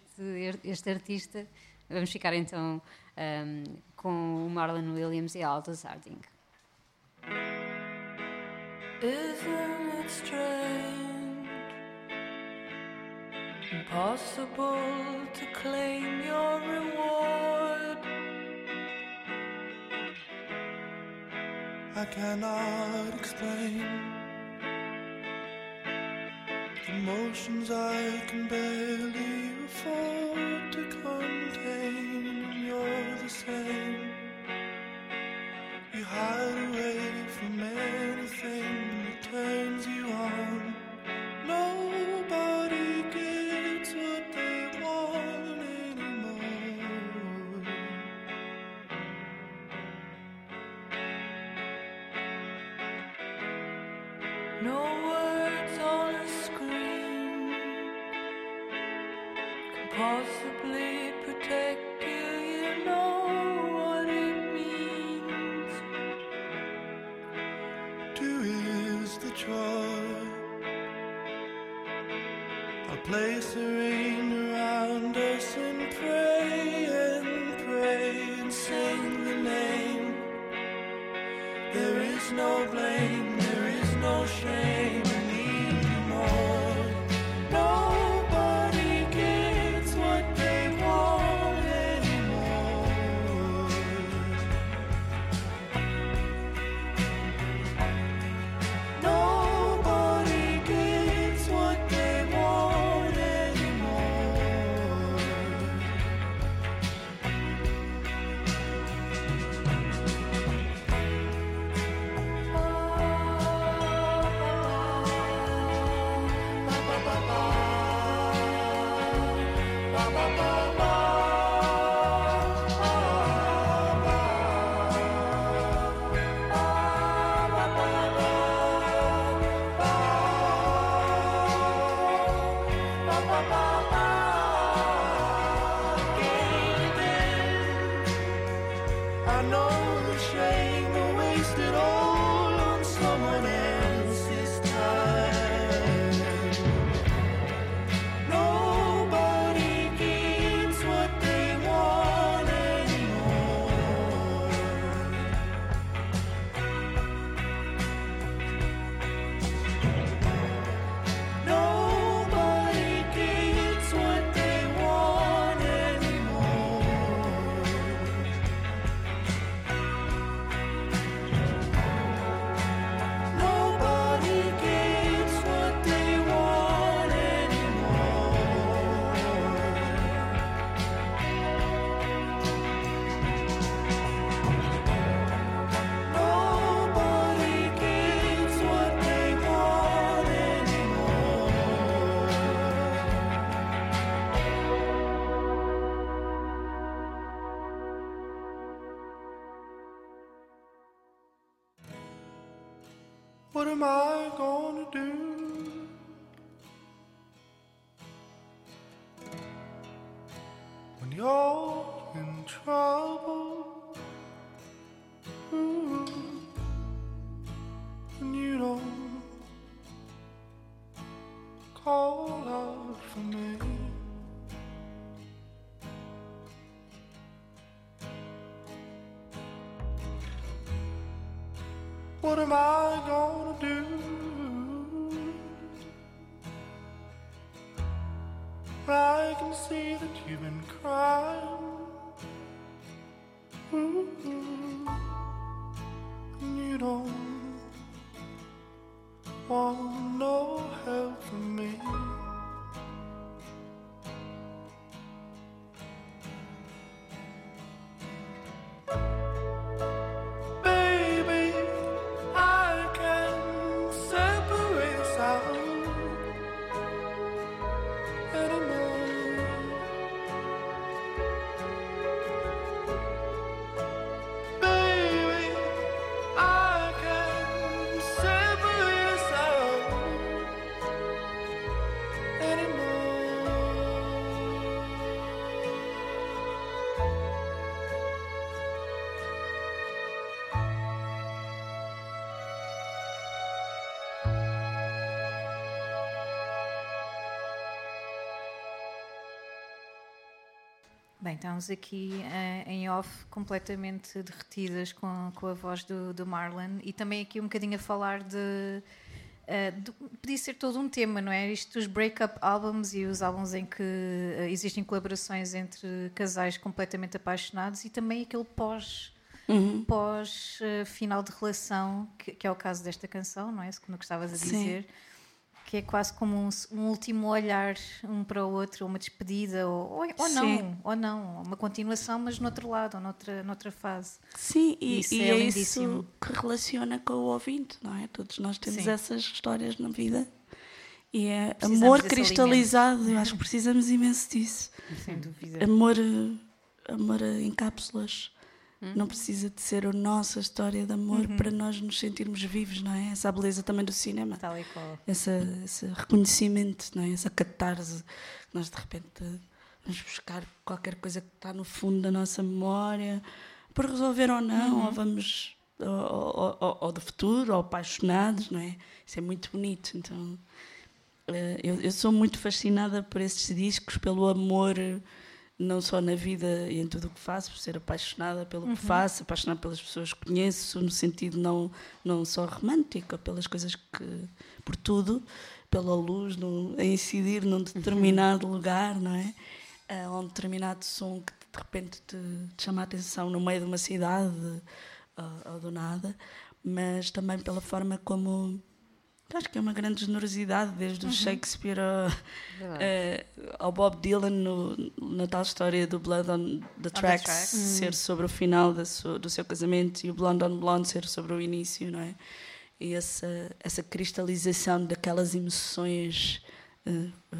este artista. Vamos ficar então um, com o Marlon Williams e a Aldous Harding. Isn't it strange? Impossible to claim your reward. I cannot explain the emotions I can barely afford to contain. You're the same. You hide away from anything turns What Bem, estamos aqui eh, em off completamente derretidas com, com a voz do, do Marlon e também aqui um bocadinho a falar de, eh, de- Podia ser todo um tema, não é? Isto dos break-up albums e os álbuns em que eh, existem colaborações entre casais completamente apaixonados e também aquele pós. Pós eh, final de relação, que, que é o caso desta canção, não é? Como gostavas a Sim. Que é quase como um, um último olhar um para o outro, uma despedida, ou, ou, ou não, ou não, uma continuação, mas noutro lado, ou noutra, noutra fase. Sim, e, Isso e é é, isso que relaciona com o ouvinte, não é? Todos nós temos Sim. essas histórias na vida. E é Precisamos amor cristalizado, eu acho que precisamos imenso disso. Sem dúvida. Amor, eh, amor em cápsulas. Hum? Não precisa de ser a nossa história de amor Uhum. para nós nos sentirmos vivos, não é? Essa beleza também do cinema. Tal e qual. Essa, esse reconhecimento, não é? essa catarse. que Nós de repente vamos buscar qualquer coisa que está no fundo da nossa memória por resolver ou não, ou vamos ou, ou, ou- ou do futuro, ou apaixonados, não é? Isso é muito bonito. Então eh, eu, eu sou muito fascinada por esses discos, pelo amor. Eh, Não só na vida e em tudo o que faço, por ser apaixonada pelo que faço, apaixonada pelas pessoas que conheço, no sentido não, não só romântico, pelas coisas que. por tudo, pela luz no, a incidir num determinado lugar, não é? Ah, um determinado som que de repente te, te chama a atenção no meio de uma cidade ou, ou do nada, mas também pela forma como. Acho que é uma grande generosidade, desde o Shakespeare eh, ao Bob Dylan no, na tal história do Blood on the Tracks, Tracks. ser sobre o final sua- do seu casamento e o Blonde on Blonde ser sobre o início, não é? E essa, essa cristalização daquelas emoções eh, eh,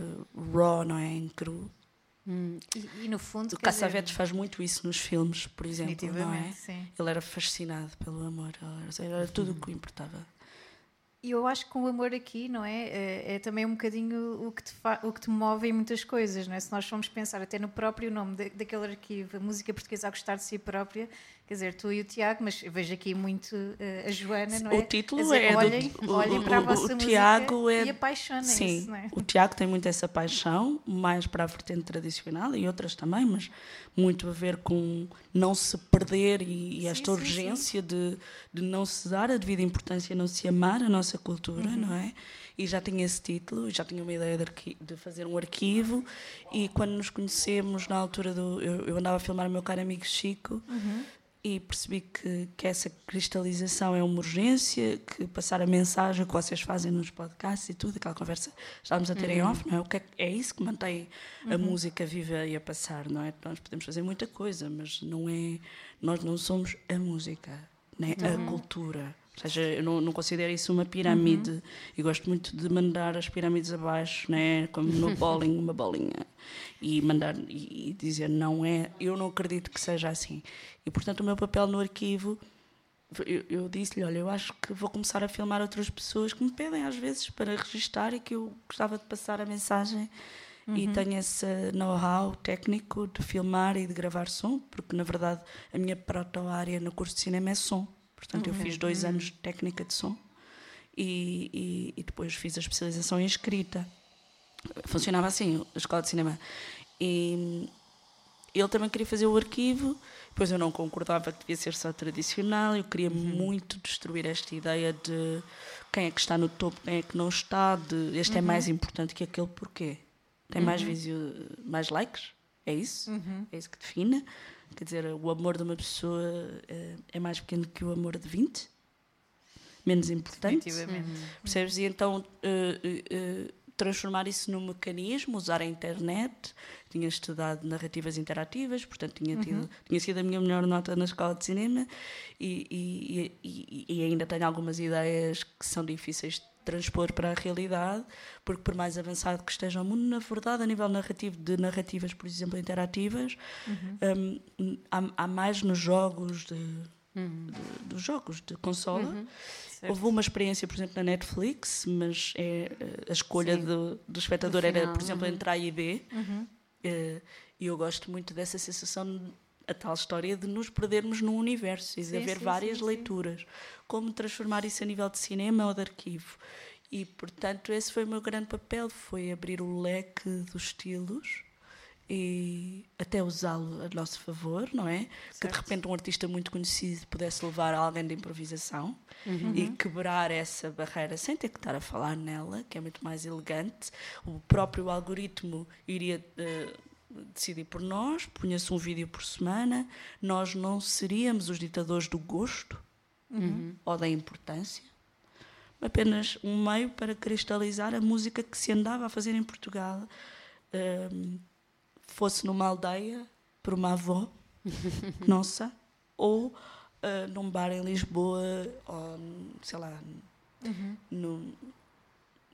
raw, não é? Em cru. Hum. E, e no fundo. O quer dizer, Cassavetes faz muito isso nos filmes, por exemplo, não é? Sim. Ele era fascinado pelo amor, era, tudo o que o importava. E eu acho que o amor aqui, não é? É, é também um bocadinho o que, te o que te move em muitas coisas, não é? Se nós formos pensar até no próprio nome da- daquele arquivo, a música portuguesa a gostar de si própria, quer dizer, tu e o Tiago, mas vejo aqui muito eh, a Joana, não é? O título dizer, é do- olhem, o- olhem para a o- vossa o Tiago é- e apaixonem-se, Sim, é? o Tiago tem muito essa paixão, mais para a vertente tradicional e outras também, mas muito a ver com não se perder e, e esta sim, urgência De, de não se dar a devida importância, não se amar a nossa cultura, Uhum. não é? E já tinha esse título, já tinha uma ideia de, de fazer um arquivo e quando nos conhecemos na altura do... Eu, eu andava a filmar o meu caro amigo Chico Uhum. E percebi que, que essa cristalização é uma urgência, que passar a mensagem que vocês fazem nos podcasts e tudo, aquela conversa que estávamos a ter em off, não é? O que é, é isso que mantém a música viva e a passar, não é? Nós podemos fazer muita coisa, mas não é. Nós não somos a música, nem a cultura. Ou seja, eu não, não considero isso uma pirâmide e gosto muito de mandar as pirâmides abaixo, né? como no bowling, uma bolinha, e mandar e, e dizer não é, eu não acredito que seja assim. E portanto, o meu papel no arquivo, eu, eu disse-lhe: Olha, eu acho que vou começar a filmar outras pessoas que me pedem às vezes para registar e que eu gostava de passar a mensagem. uhum. e tenho esse know-how técnico de filmar e de gravar som, porque na verdade a minha proto-área no curso de cinema é som. Portanto, uhum. eu fiz dois anos de técnica de som e, e, e, depois fiz a especialização em escrita. Funcionava assim, a escola de cinema. E ele também queria fazer o arquivo, depois eu não concordava que devia ser só tradicional, eu queria uhum. muito destruir esta ideia de quem é que está no topo, quem é que não está, de este é uhum. é mais importante que aquele porquê. Tem mais, uhum. visio, mais likes? É isso? Uhum. É isso que define? Quer dizer, o amor de uma pessoa é, é mais pequeno que o amor de 20? Menos importante? Percebes? E então. Uh, uh, transformar isso num mecanismo, usar a internet. Tinha estudado narrativas interativas, portanto tinha, tido, uhum. tinha sido a minha melhor nota na escola de cinema e, e, e, e, ainda tenho algumas ideias que são difíceis de transpor para a realidade, porque por mais avançado que esteja o mundo, na verdade, a nível narrativo de narrativas, por exemplo, interativas, uhum. um, há, há, mais nos jogos de, uhum. de, dos jogos de consola uhum. Houve uma experiência, por exemplo, na Netflix, mas é, eh, a escolha do, do espectador era, por exemplo, uhum. entre A e B. Uhum. Uh, e eu gosto muito dessa sensação, a tal história de nos perdermos num universo e de haver sim, várias sim, leituras. Como transformar isso a nível de cinema ou de arquivo. E, portanto, esse foi o meu grande papel, foi abrir o leque dos estilos e até usá-lo a nosso favor, não é? Certo. Que de repente um artista muito conhecido pudesse levar alguém de improvisação uhum. e quebrar essa barreira sem ter que estar a falar nela, que é muito mais elegante. O próprio algoritmo iria uh, decidir por nós, punha-se um vídeo por semana, nós não seríamos os ditadores do gosto uhum. ou da importância. Apenas um meio para cristalizar a música que se andava a fazer em Portugal. Um, fosse numa aldeia por uma avó nossa ou uh, num bar em Lisboa ou sei lá uhum. no,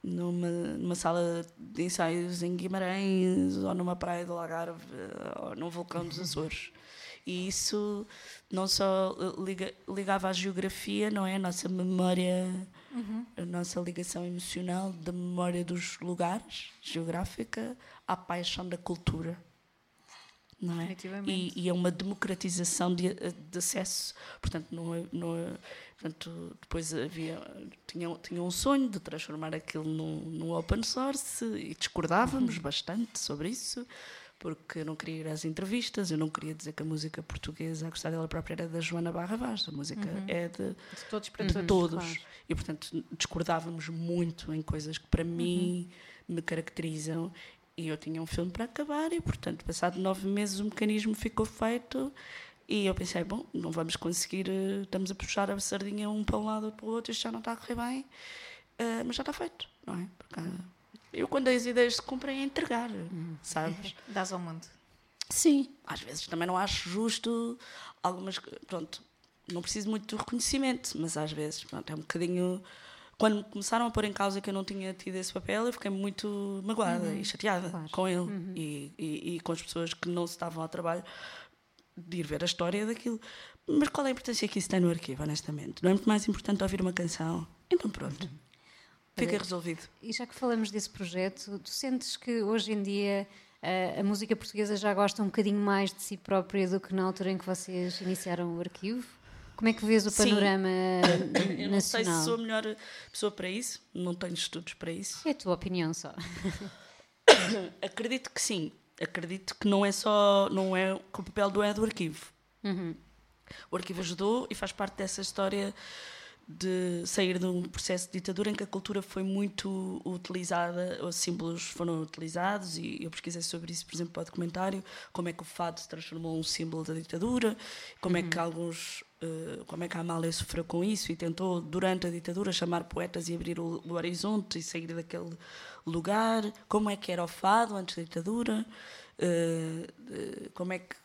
numa, numa sala de ensaios em Guimarães ou numa praia do Algarve ou num vulcão dos Açores e isso não só liga, ligava à geografia não é a nossa memória uhum. a nossa ligação emocional da memória dos lugares geográfica à paixão da cultura não é? E, e, é uma democratização de, de acesso. Portanto, não, é, não, é, portanto, depois havia tinha, tinha um sonho de transformar aquilo num, num open source e discordávamos uhum. bastante sobre isso porque eu não queria ir às entrevistas, eu não queria dizer que a música portuguesa, a gostar dela própria, era da Joana Barra Vaz, a música uhum. é de, de, todos para todos. todos. Claro. E, portanto, discordávamos muito em coisas que, para uhum. mim, me caracterizam e eu tinha um filme para acabar e, portanto, passado nove meses o mecanismo ficou feito e eu pensei, bom, não vamos conseguir, eh, estamos a puxar a sardinha um para um lado ou para o outro, isto já não está a correr bem, uh, mas já está feito, não é? Porque eu, quando as ideias se cumprem, é entregar, hum. sabes? Dás ao mundo. Sim, às vezes também não acho justo algumas, pronto, não preciso muito do reconhecimento, mas às vezes, pronto, é um bocadinho quando começaram a pôr em causa que eu não tinha tido esse papel, eu fiquei muito magoada uhum. e chateada claro. com ele uhum. e, e, e, com as pessoas que não se estavam ao trabalho de ir ver a história daquilo. Mas qual é a importância que isso tem no arquivo, honestamente? Não é muito mais importante ouvir uma canção? Então pronto. Uhum. Fica resolvido. E já que falamos desse projeto, tu sentes que hoje em dia a, eh, a música portuguesa já gosta um bocadinho mais de si própria do que na altura em que vocês iniciaram o arquivo? Como é que vês o panorama Sim. Eu não sei se sou a melhor pessoa para isso, não tenho estudos para isso. É a tua opinião só. Acredito que sim. Acredito que não é só não é com o papel do é do arquivo. Uhum. O arquivo ajudou e faz parte dessa história de sair de um processo de ditadura em que a cultura foi muito utilizada, os símbolos foram utilizados, e eu pesquisei sobre isso, por exemplo, para o documentário, como é que o fado se transformou um símbolo da ditadura, como uhum. é que uhum. alguns como é que a Amália sofreu com isso e tentou, durante a ditadura, chamar poetas e abrir o, o, horizonte e sair daquele lugar, como é que era o fado antes da ditadura, uh, uh, como é que,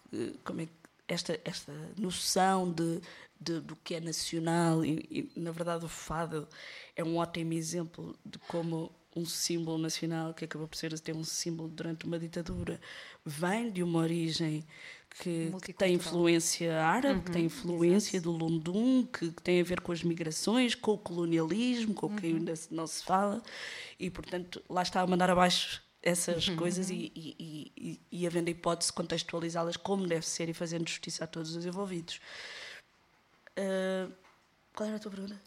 como é que esta, esta noção de, de, do que é nacional e, e, na verdade, o fado é um ótimo exemplo de como um símbolo nacional, que acabou por ser ter um símbolo durante uma ditadura, vem de uma origem que, que tem influência árabe, uhum, que tem influência exato. do Lundum, que, que, tem a ver com as migrações, com o colonialismo, com o que uhum. ainda não se fala, e portanto lá está a mandar abaixo essas uhum. coisas e, e, e, e havendo a hipótese de contextualizá-las como deve ser e fazendo justiça a todos os envolvidos. Uh, qual era a tua pergunta?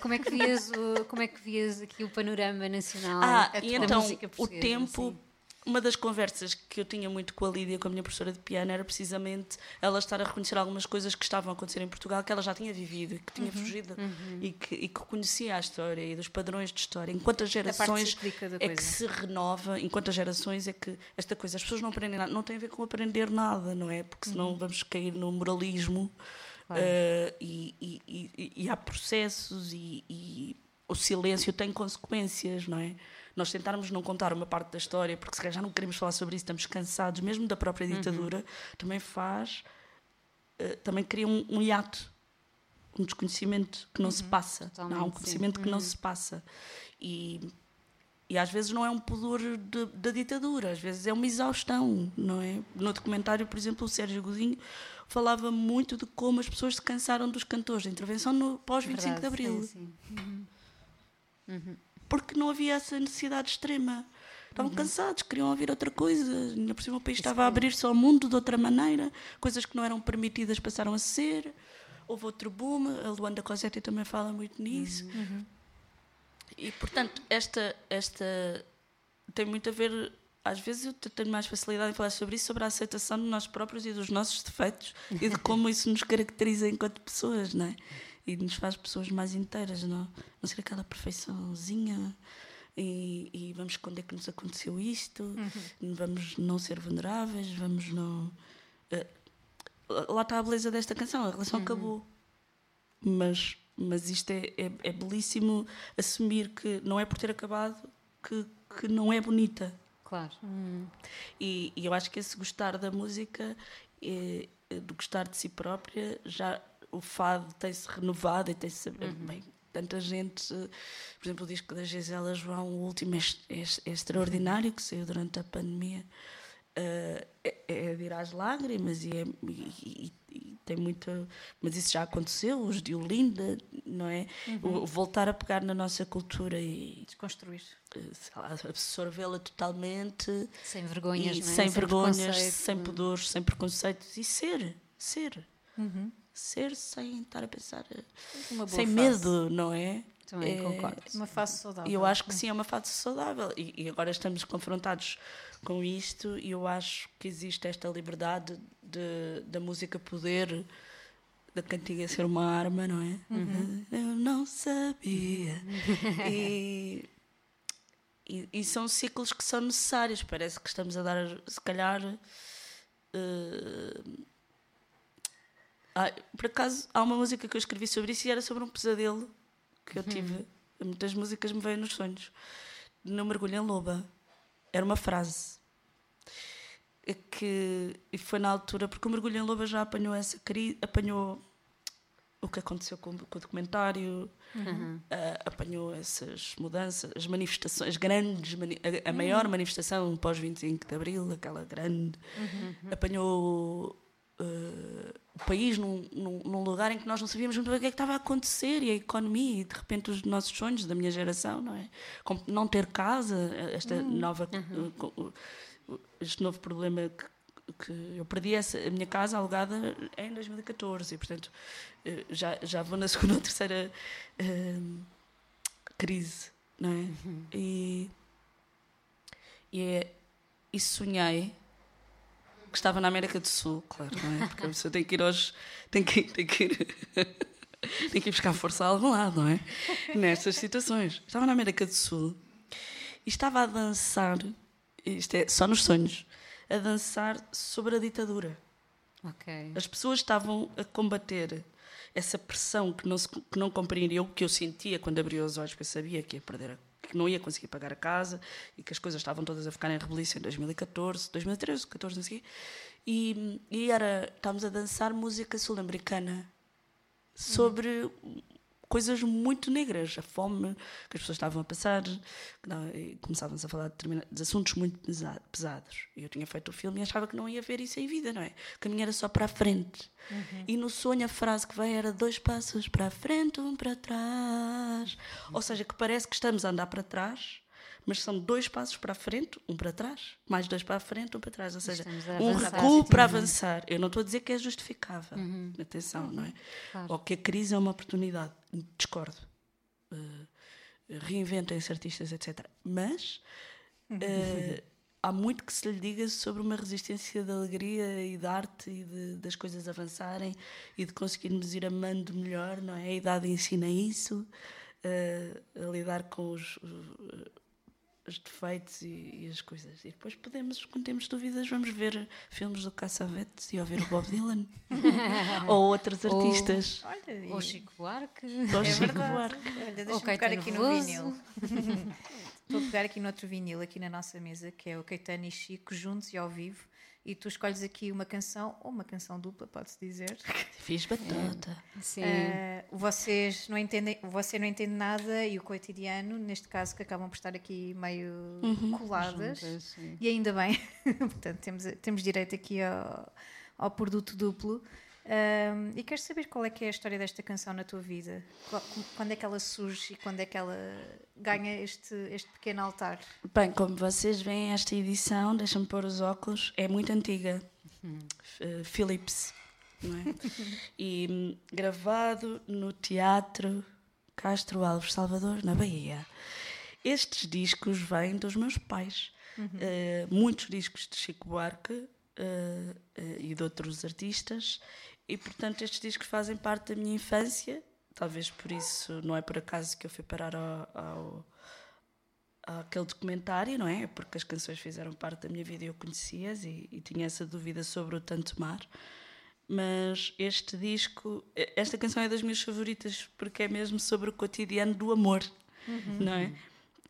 Como é que vias, o, como é que vias aqui o panorama nacional? Ah, e então o tempo. Assim? Uma das conversas que eu tinha muito com a Lídia, com a minha professora de piano, era precisamente ela estar a reconhecer algumas coisas que estavam a acontecer em Portugal que ela já tinha vivido, que tinha uhum, fugido uhum. E, que, e que conhecia a história e dos padrões de história. Enquanto as gerações é que se renova, enquanto as gerações é que esta coisa, as pessoas não aprendem nada, não tem a ver com aprender nada, não é? Porque senão uhum. vamos cair no moralismo Claro. Uh, e, e, e, e, há processos e, o silêncio tem consequências, não é? Nós tentarmos não contar uma parte da história, porque se já não queremos falar sobre isso, estamos cansados, mesmo da própria uhum. ditadura, uhum. também faz, uh, também cria um, um hiato, um desconhecimento que não uhum. se passa. Não, há um conhecimento sim. que não uhum. se passa. E, e às vezes não é um pudor da ditadura, às vezes é uma exaustão, não é? No documentário, por exemplo, o Sérgio Godinho falava muito de como as pessoas se cansaram dos cantores da intervenção no pós-25 de Abril. Sim, sim. Uhum. Porque não havia essa necessidade extrema. Estavam uhum. cansados, queriam ouvir outra coisa. Ainda por cima o país Isso estava a abrir-se ao mundo de outra maneira. Coisas que não eram permitidas passaram a ser. Houve outro boom. A Luanda Cosetti também fala muito nisso. Uhum. uhum. E, portanto, esta, esta tem muito a ver às vezes eu tenho mais facilidade em falar sobre isso, sobre a aceitação de nós próprios e dos nossos defeitos e de como isso nos caracteriza enquanto pessoas, não é? E nos faz pessoas mais inteiras, não, não ser aquela perfeiçãozinha e, e vamos esconder que nos aconteceu isto, uhum. vamos não ser vulneráveis, vamos não. Uh, lá está a beleza desta canção, a relação uhum. acabou. Mas, mas isto é, é, é belíssimo assumir que não é por ter acabado que, que não é bonita Claro. Hum. E, e, eu acho que esse gostar da música, e, de gostar de si própria, já o fado tem-se renovado e tem-se. Uhum. Bem, tanta gente, por exemplo, o disco da Gisela João, o último é, é, é extraordinário, que saiu durante a pandemia. Uh, é, é de ir às lágrimas e, é, e, e, tem muita. Mas isso já aconteceu, os de Olinda, não é? Uhum. O, voltar a pegar na nossa cultura e. Desconstruir. Absorvê-la totalmente. Sem vergonhas, e, é? Sem, sem vergonhas, sem pudores, sem preconceitos e ser. Ser. Uhum. Ser sem estar a pensar. sem fase. medo, não é? Também é, concordo. Uma fase saudável. Eu acho que sim, é uma fase saudável. E, e, agora estamos confrontados com isto e eu acho que existe esta liberdade de, da música poder, da cantiga ser uma arma, não é? Uhum. Eu não sabia. e, e, e, são ciclos que são necessários. Parece que estamos a dar, se calhar. Uh, ah, por acaso, há uma música que eu escrevi sobre isso e era sobre um pesadelo que eu uhum. tive. Muitas músicas me veem nos sonhos. Não mergulho em loba. Era uma frase. Que, e foi na altura, porque o Mergulho em Loba já apanhou essa crise, apanhou o que aconteceu com, com o documentário, uhum. uh, apanhou essas mudanças, as manifestações, grandes, a, a maior uhum. manifestação pós 25 de Abril, aquela grande, uhum. apanhou uh, o país num, num, num, lugar em que nós não sabíamos muito bem o que, é que estava a acontecer e a economia e de repente os nossos sonhos da minha geração, não é? Como não ter casa, esta uhum. nova, uhum. este novo problema que, que eu perdi essa, a minha casa alugada em 2014 e portanto eh, já, já vou na segunda ou terceira uh, crise, não é? Uhum. E, e, é, e sonhei que estava na América do Sul, claro, não é? Porque a pessoa tem que ir aos. tem que, tem que ir. tem que ir buscar força a algum lado, não é? Nestas situações. Estava na América do Sul e estava a dançar, isto é só nos sonhos, a dançar sobre a ditadura. Okay. As pessoas estavam a combater essa pressão que não, se, que não compreendiam, que eu sentia quando abri os olhos, porque eu sabia que ia perder a que não ia conseguir pagar a casa e que as coisas estavam todas a ficar em rebelição em 2014, 2013, 14, não sei e, e era, estávamos a dançar música sul-americana sobre coisas muito negras, a fome que as pessoas estavam a passar, começávamos a falar de, de assuntos muito pesados. Eu tinha feito o filme e achava que não ia ver isso em vida, não é? O caminho era só para a frente. Uhum. E no sonho a frase que vem era dois passos para a frente, um para trás. Ou seja, que parece que estamos a andar para trás, mas são dois passos para a frente, um para trás, mais dois para a frente, um para trás. Ou seja, um recuo para avançar. Eu não estou a dizer que é justificável, uhum. atenção, não é? Claro. Ou que a crise é uma oportunidade. Discordo. Uh, reinventem-se artistas, etc. Mas. Uh, há muito que se lhe diga sobre uma resistência de alegria e de arte e de, das coisas avançarem e de conseguirmos ir amando melhor, não é? A idade ensina isso, uh, a lidar com os, uh, os defeitos e, e, as coisas. E depois podemos, quando temos dúvidas, vamos ver filmes do Cassavetes e ouvir o Bob Dylan ou outros artistas. Ou, olha, ou Chico Buarque. Ou é Chico Buarque. Olha, deixa-me ficar aqui no vinil. Estou a pegar aqui no outro vinil, aqui na nossa mesa, que é o Caetano e Chico, juntos e ao vivo. E tu escolhes aqui uma canção, ou uma canção dupla, pode-se dizer. Fiz batata. É. Sim. Uh, vocês não entendem, você não entende nada e o cotidiano, neste caso, que acabam por estar aqui meio uhum. coladas. Juntas, e ainda bem. Portanto, temos, temos direito aqui ao, ao produto duplo. Um, e quero saber qual é que é a história desta canção na tua vida? Quando é que ela surge e quando é que ela ganha este, este pequeno altar? Bem, como vocês veem, esta edição, deixa-me pôr os óculos, é muito antiga. Uhum. Uh, Philips, não é? e um, gravado no Teatro Castro Alves, Salvador, na Bahia. Estes discos vêm dos meus pais. Uhum. Uh, muitos discos de Chico Buarque uh, e de outros artistas e portanto estes discos fazem parte da minha infância, talvez por isso não é por acaso que eu fui parar ao, ao aquele documentário, não é? é? Porque as canções fizeram parte da minha vida e eu conhecia-as e, e, tinha essa dúvida sobre o Tanto Mar. Mas este disco, esta canção é das minhas favoritas porque é mesmo sobre o cotidiano do amor, uhum. não é?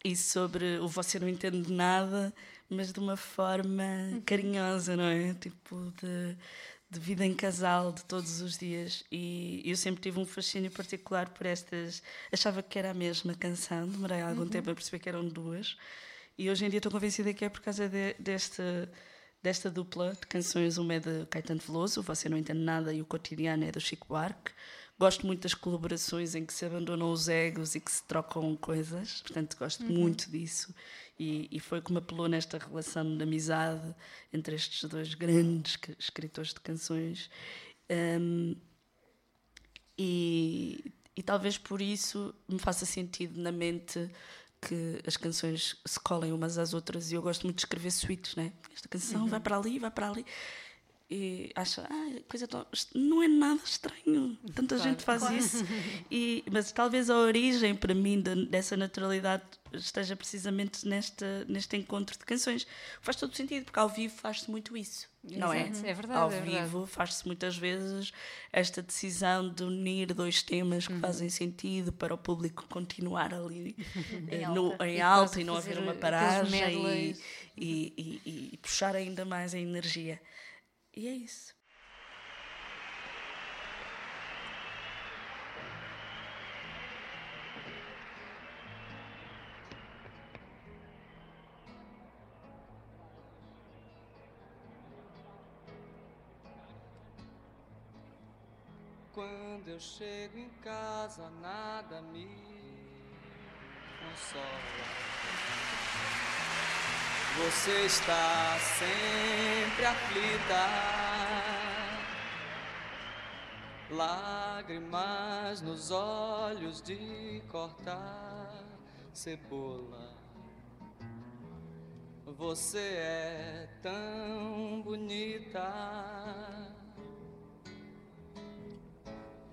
E sobre o você não entende nada, mas de uma forma uhum. carinhosa, não é? Tipo, de de vida em casal de todos os dias e eu sempre tive um fascínio particular por estas achava que era a mesma canção demorei algum uhum. tempo a perceber que eram duas e hoje em dia estou convencida que é por causa de, desta desta dupla de canções uma é de Caetano Veloso Você Não Entende Nada e o Cotidiano é do Chico Buarque gosto muito das colaborações em que se abandonam os egos e que se trocam coisas portanto gosto uhum. muito disso e, e, foi como apelou nesta relação de amizade entre estes dois grandes escritores de canções. Um, e, e talvez por isso me faça sentido na mente que as canções se colem umas às outras e eu gosto muito de escrever suítes, né? Esta canção uhum. vai para ali, vai para ali e acha, ah, coisa tão... não é nada estranho, tanta claro, gente faz claro. isso. E, mas talvez a origem para mim de, dessa naturalidade esteja precisamente neste, neste encontro de canções. Faz todo sentido, porque ao vivo faz-se muito isso, não é? É verdade. Ao é vivo faz-se muitas vezes esta decisão de unir dois temas que uhum. fazem sentido para o público continuar ali em, no, alta, em alta e não haver uma paragem e, e, e, e puxar ainda mais a energia. E é isso. Quando eu chego em casa, nada me consola. Você está sempre aflita, lágrimas nos olhos de cortar cebola. Você é tão bonita.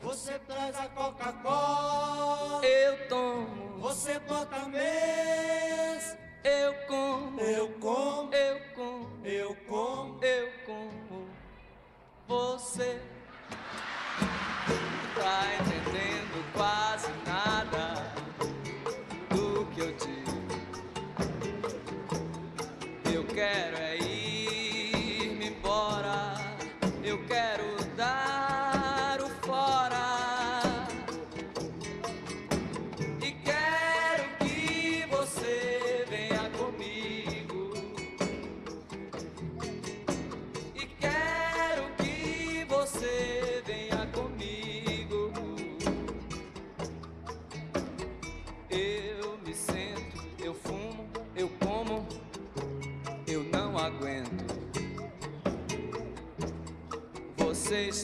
Você traz a Coca-Cola. Eu tomo. Você bota mês. Eu como, eu como, eu como, eu como, eu como. Você tá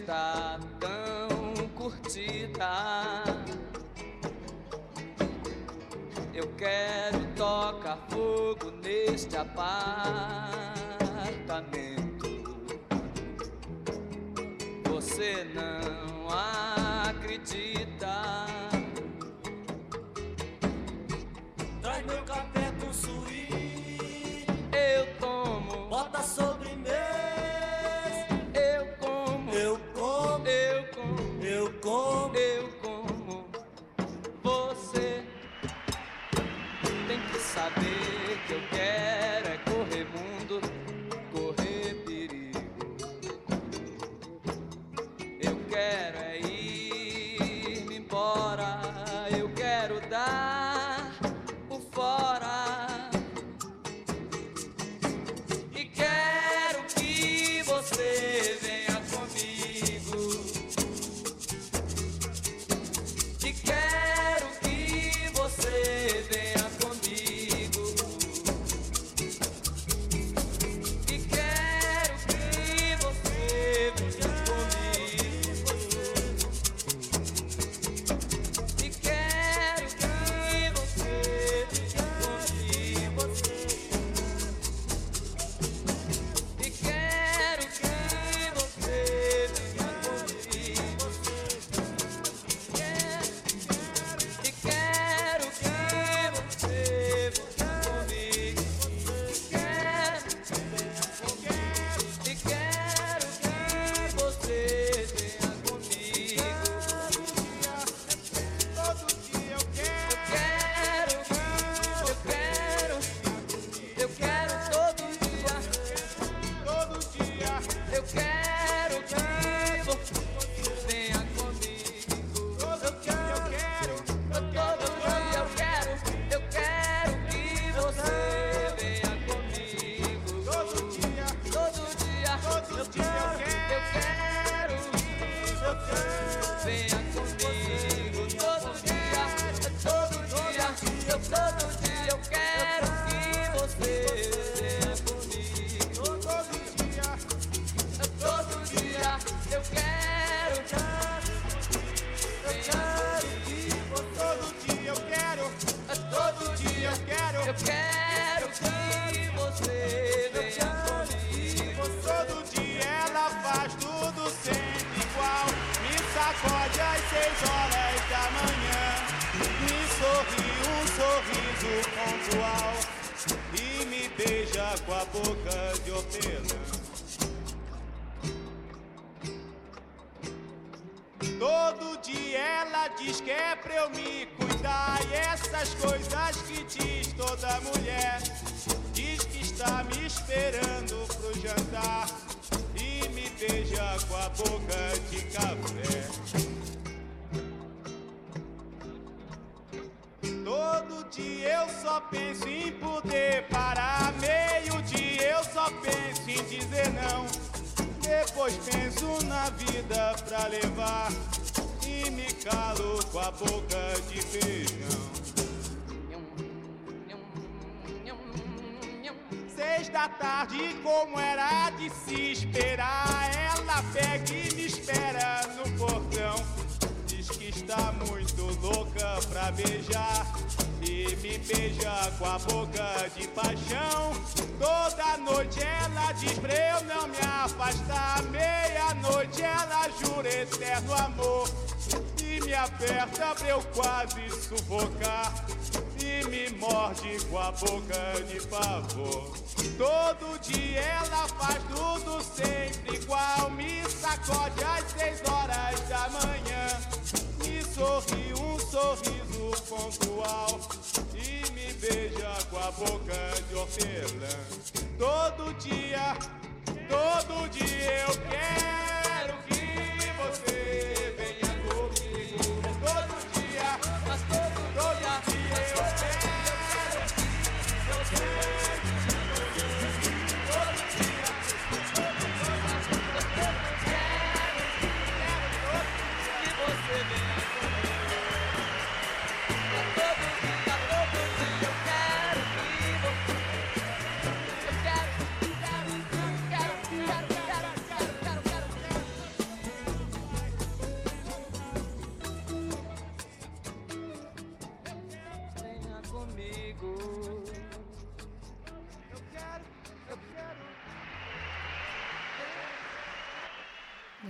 curtida, tão curtida. Eu quero tocar fogo neste apartamento. Você não há.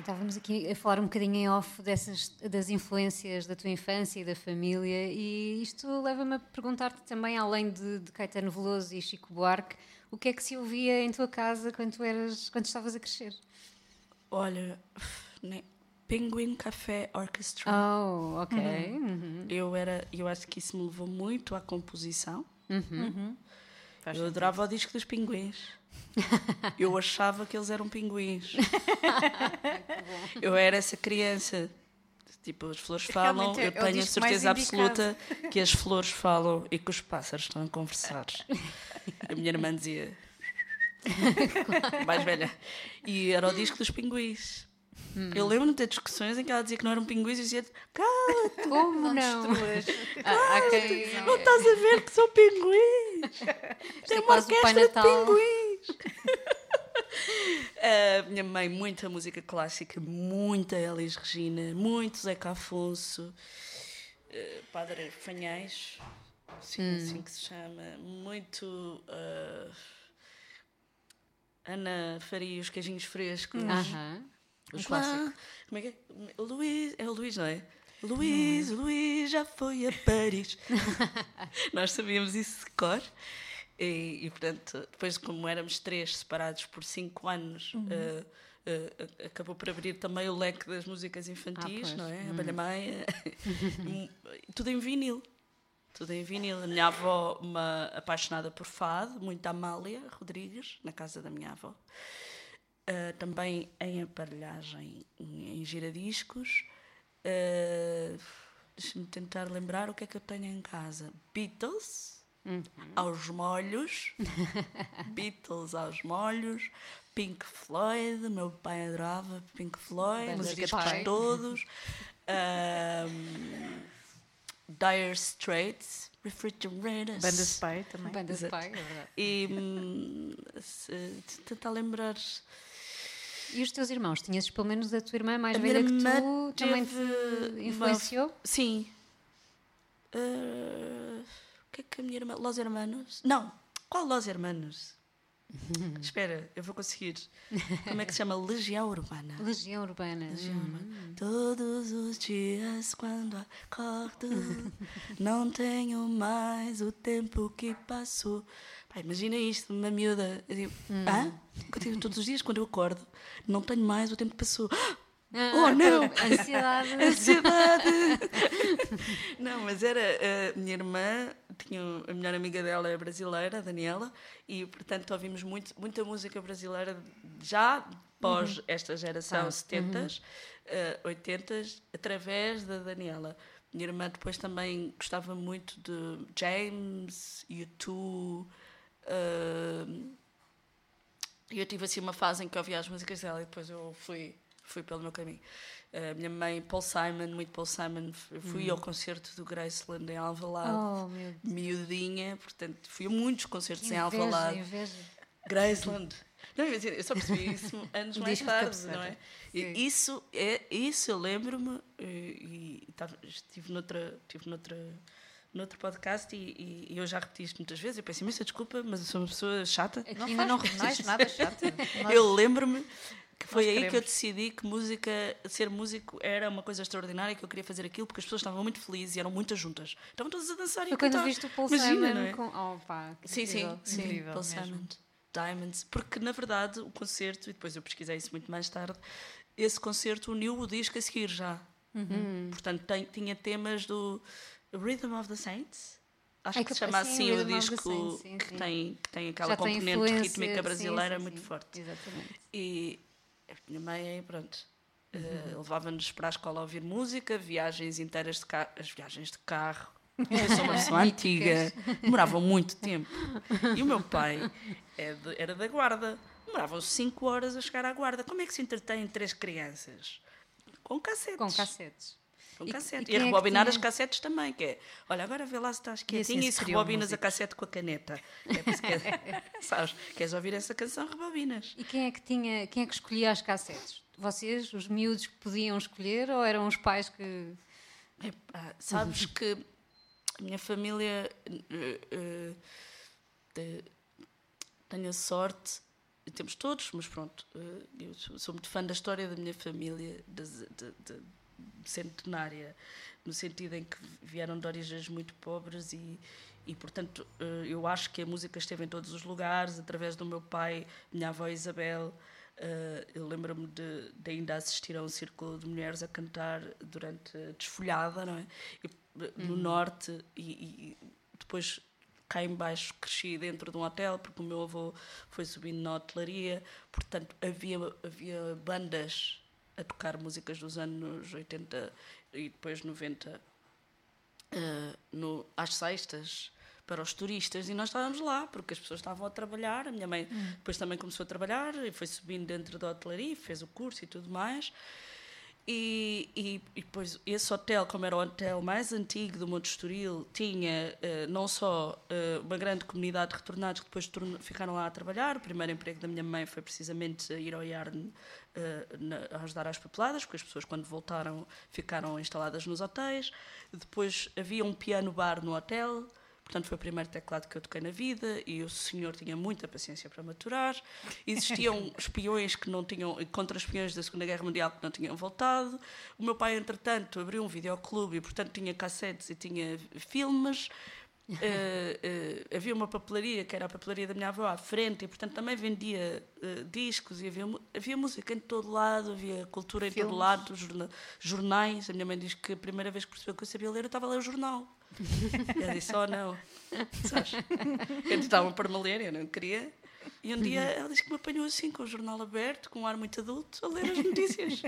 Estávamos aqui a falar um bocadinho em off dessas, das influências da tua infância e da família, e isto leva-me a perguntar-te também, além de, de Caetano Veloso e Chico Buarque, o que é que se ouvia em tua casa quando, tu eras, quando estavas a crescer? Olha, né, Penguin Café Orchestra. Oh, ok. Uhum. Eu, era, eu acho que isso me levou muito à composição. Faz eu sentido. adorava o disco dos pinguins. Eu achava que eles eram pinguins. eu era essa criança. Tipo, as flores falam, Realmente é- eu é tenho a certeza absoluta que as flores falam e que os pássaros estão a conversar. A minha irmã dizia. mais velha. E era o disco dos pinguins. Eu lembro-me de ter discussões em que ela dizia que não eram pinguins e dizia: Cala-te, Como não? Há quem- não estás a ver que são pinguins? Tem é uma o Pai orquestra de Natal. pinguins. A minha mãe, muita música clássica, muita Elis Regina, muito Zeca Afonso, eh, Padre Fanhais, sim, assim que se chama, muito eh, Ana Faria, os queijinhos frescos. Aham. Um clássico. Como é que é? Luís, é o Luís, não é? Luís, o Luís já foi a Paris. Nós sabíamos isso de cor. E, e, portanto, depois, como éramos três separados por cinco anos, eh, eh, acabou por abrir também o leque das músicas infantis, Ah, não é? A Abelha Maia. Tudo em vinil. Tudo em vinil. A minha avó, uma apaixonada por fado, muito Amália Rodrigues, na casa da minha avó. Uh, também em aparelhagem em, em giradiscos. Uh, Deixa-me tentar lembrar o que é que eu tenho em casa. Beatles aos molhos. Beatles aos molhos. Pink Floyd, meu pai adorava Pink Floyd, Bandas músicas de todos. Um, dire Straits, Refrigerators. Banda pai também. Banda pai, é verdade. E hum, tentar lembrar. E os teus irmãos? Tinhas pelo menos a tua irmã mais A velha que tu também te uma- influenciou? Sim. Ah, o que é que a minha irmã. Los Hermanos? Não! Qual Los Hermanos? Espera, eu vou conseguir. Como é que se chama? Legião Urbana. Legião Urbana. Hum. Todos os dias quando acordo, não tenho mais o tempo que passou. Pá, imagina isto, uma miúda. Eu digo, hã? Eu digo, todos os dias quando eu acordo, não tenho mais o tempo que passou. Oh, não! Ansiedade. Ansiedade! Não, mas era a minha irmã, tinha, a melhor amiga dela é brasileira, a Daniela, e portanto ouvimos muito, muita música brasileira já pós esta geração Ah, 70s, eh, 80s, através da Daniela. Minha irmã depois também gostava muito de James, U2. eh, e eu tive assim uma fase em que ouvia as músicas dela e depois eu fui, fui pelo meu caminho. A minha mãe, Paul Simon, muito Paul Simon, fui ao concerto do Graceland em Alvalade, Oh, meu Deus. miudinha, portanto fui a muitos concertos em Inveja, Alvalade. inveja. Graceland. Não, eu eu só percebi isso anos mais tarde, não é? E isso, é, isso eu lembro-me e, e tava- estive noutra, estive noutra, noutro podcast e, e- e eu já repeti isto muitas vezes. Eu peço imensa desculpa, mas eu sou uma pessoa chata. Aqui Não ainda faz, não repetiste. és nada chato. Nós- Eu lembro-me que foi aí que eu decidi que música, ser músico era uma coisa extraordinária, que eu queria fazer aquilo porque as pessoas estavam muito felizes e eram muitas juntas. Estavam todas a dançar e a quando cantar. viste o Paul Imagina, Simon é? com. Oh, pá, que Sim, sim, incrível. sim. Paul. Simon. Diamonds. Porque, na verdade, o concerto, e depois eu pesquisei isso muito mais tarde, esse concerto uniu o disco a seguir já. Uhum. Portanto, tem- tinha temas do Rhythm of the Saints. Acho É que se que- chama sim, assim o disco Saints, sim, que, sim. tem, que tem aquela Já tem componente influência, rítmica sim, brasileira sim, muito sim. forte. Exatamente. E a minha mãe, pronto, eh, Uhum. levava-nos para a escola a ouvir música, viagens inteiras de carro, as viagens de carro. Eu sou uma pessoa antiga, demoravam muito tempo. E o meu pai é de- era da guarda, demoravam 5 horas a chegar à guarda. Como é que se entretêm três crianças? Com cassetes. Com cassetes. Com E- cassete. e E, é rebobinar tinha? as cassetes também, que é, olha, agora vê lá se estás quietinho e se rebobinas a cassete com a caneta. É que é- sabes, queres ouvir essa canção, rebobinas. E quem é que tinha, quem é que escolhia as cassetes? Vocês, os miúdos que podiam escolher, ou eram os pais que. Epá, sabes que a minha família eh, te- tenho a sorte temos todos, mas pronto, eh, eu sou, muito fã da história da minha família, das- de, de- centenária, no sentido em que vieram de origens muito pobres e, e portanto, eh, eu acho que a música esteve em todos os lugares, através do meu pai, minha avó Isabel. eh, eu lembro-me de, de ainda assistir a um círculo de mulheres a cantar durante a desfolhada, não é? E, no norte e, e depois cá em baixo cresci dentro de um hotel porque o meu avô foi subindo na hotelaria, portanto havia, havia bandas a tocar músicas dos anos 80 e depois 90 eh, no, às sextas para os turistas e nós estávamos lá porque as pessoas estavam a trabalhar. A minha mãe depois também começou a trabalhar e foi subindo dentro da hotelaria, fez o curso e tudo mais. E, e, e depois esse hotel, como era o hotel mais antigo do Monte Estoril, tinha eh, não só eh, uma grande comunidade de retornados que depois ficaram lá a trabalhar. O primeiro emprego da minha mãe foi precisamente ir ao Yarn na- a ajudar às papeladas, porque as pessoas quando voltaram ficaram instaladas nos hotéis. Depois havia um piano bar no hotel. Portanto, foi o primeiro teclado que eu toquei na vida e o senhor tinha muita paciência para maturar. Existiam espiões que não tinham, contra-espiões da Segunda Guerra Mundial que não tinham voltado. O meu pai, entretanto, abriu um videoclube e, portanto, tinha cassetes e tinha filmes. Eh, havia uma papelaria, que era a papelaria da minha avó, à frente, e, portanto, também vendia eh, discos e havia, havia música em todo lado, havia cultura em todo Filmes. lado, jorna- jornais. A minha mãe diz que a primeira vez que percebeu que eu sabia ler, eu estava a ler o jornal. E ela disse: Oh, não. Sabes? Eles estavam para me ler, eu não queria. E um dia ela disse que me apanhou assim, com o jornal aberto, com um ar muito adulto, a ler as notícias.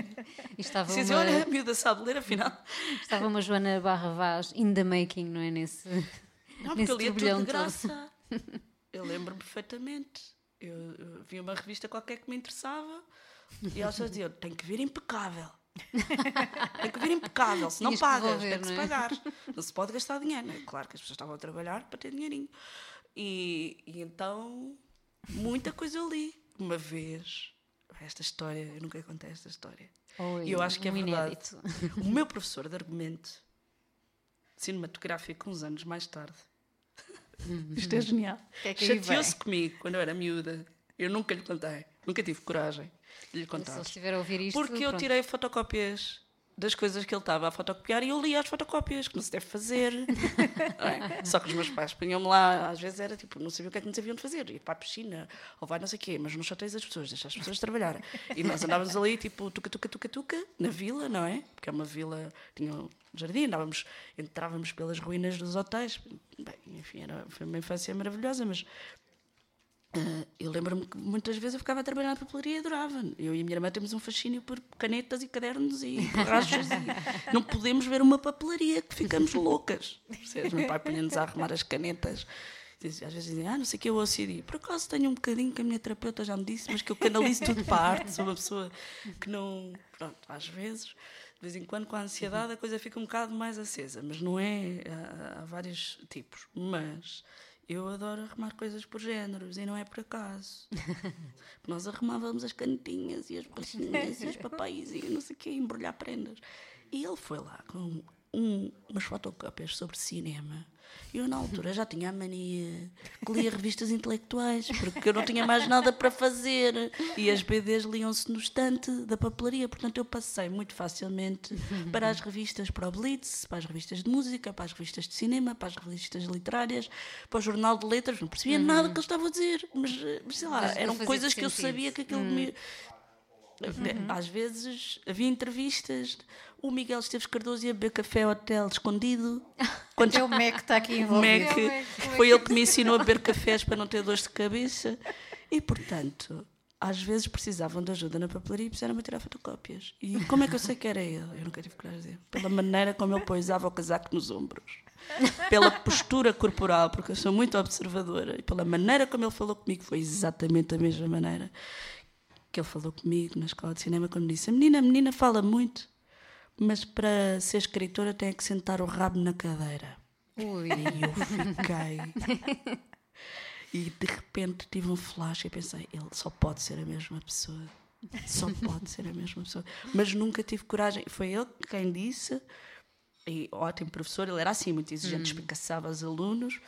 E estava Disse: uma, Olha, a miúda sabe ler, afinal. estava uma Joana Barra Vaz in the making, não é? Nesse, Não, porque eu lia tudo de todo. graça. Eu lembro-me perfeitamente. Eu, eu vi uma revista qualquer que me interessava e elas diziam: tem que vir impecável. tem que vir impecável, se não pagas, tem que se não é? pagar. Não se pode gastar dinheiro. não é? Claro que as pessoas estavam a trabalhar para ter dinheirinho. E, e então, muita coisa eu li. Uma vez, esta história, eu nunca contei esta história. Oi, E eu acho que é um verdade. inédito. O meu professor de argumento cinematográfico, uns anos mais tarde, isto é genial, é chateou-se comigo quando eu era miúda. Eu nunca lhe contei, nunca tive coragem de lhe Se contar. ele estiver a ouvir isto, Porque eu pronto. tirei fotocópias das coisas que ele estava a fotocopiar e eu li as fotocópias, que não se deve fazer. É? Só que os meus pais punham-me lá, às vezes era tipo, não sabia o que é que nos haviam de fazer, ir para a piscina, ou vai não sei o quê, mas não chateias as pessoas, deixa as pessoas trabalhar. E nós andávamos ali, tipo, tuca, tuca, tuca, tuca, na vila, não é? Porque é uma vila, tinha um jardim, andávamos, entrávamos pelas ruínas dos hotéis. Bem, enfim, era, foi uma infância maravilhosa, mas ah, eu lembro-me que muitas vezes eu ficava a trabalhar na papelaria e adorava. Eu e a minha irmã temos um fascínio por canetas e cadernos e borrachas. não podemos ver uma papelaria que ficamos loucas. Percebes? Meu pai punha-nos a arrumar as canetas. Às vezes dizia, ah, não sei o que, eu OCD. Por acaso tenho um bocadinho que a minha terapeuta já me disse, mas que eu canalizo tudo para a arte. Sou uma pessoa que não. Pronto, às vezes, de vez em quando, com a ansiedade, a coisa fica um bocado mais acesa. Mas não é. Há, há vários tipos. Mas. Eu adoro arrumar coisas por géneros e não é por acaso. Nós arrumávamos as canetinhas e as bolsinhas e os papéis e não sei o quê, embrulhar prendas. E ele foi lá com um- umas fotocópias sobre cinema. Eu, na altura, já tinha a mania que lia revistas intelectuais, porque eu não tinha mais nada para fazer. E as BDs liam-se no estante da papelaria. Portanto, eu passei muito facilmente para as revistas, para o Blitz, para as revistas de música, para as revistas de cinema, para as revistas literárias, para o jornal de letras. Não percebia nada que ele estava a dizer, mas, mas sei lá, Mas eram coisas que eu sabia que aquilo me. Às vezes havia entrevistas, o Miguel Esteves Cardoso ia beber café ao hotel escondido. Quando É o MEC que está aqui o envolvido. Mac, Mac, o foi ele que me ensinou a beber cafés para não ter dores de cabeça. E, portanto, às vezes precisavam de ajuda na papelaria e precisaram-me tirar fotocópias. E como é que eu sei que era ele? Eu nunca tive coragem de dizer. Pela maneira como ele poisava o casaco nos ombros. Pela postura corporal, porque eu sou muito observadora. E pela maneira como ele falou comigo, foi exatamente a mesma maneira que ele falou comigo na escola de cinema quando me disse: A menina, a menina fala muito, mas para ser escritora tem que sentar o rabo na cadeira. Ui. E eu fiquei. E de repente tive um flash e pensei: ele só pode ser a mesma pessoa. Só pode ser a mesma pessoa. Mas nunca tive coragem. Foi ele quem disse. E ótimo professor, ele era assim, muito exigente, espicaçava os alunos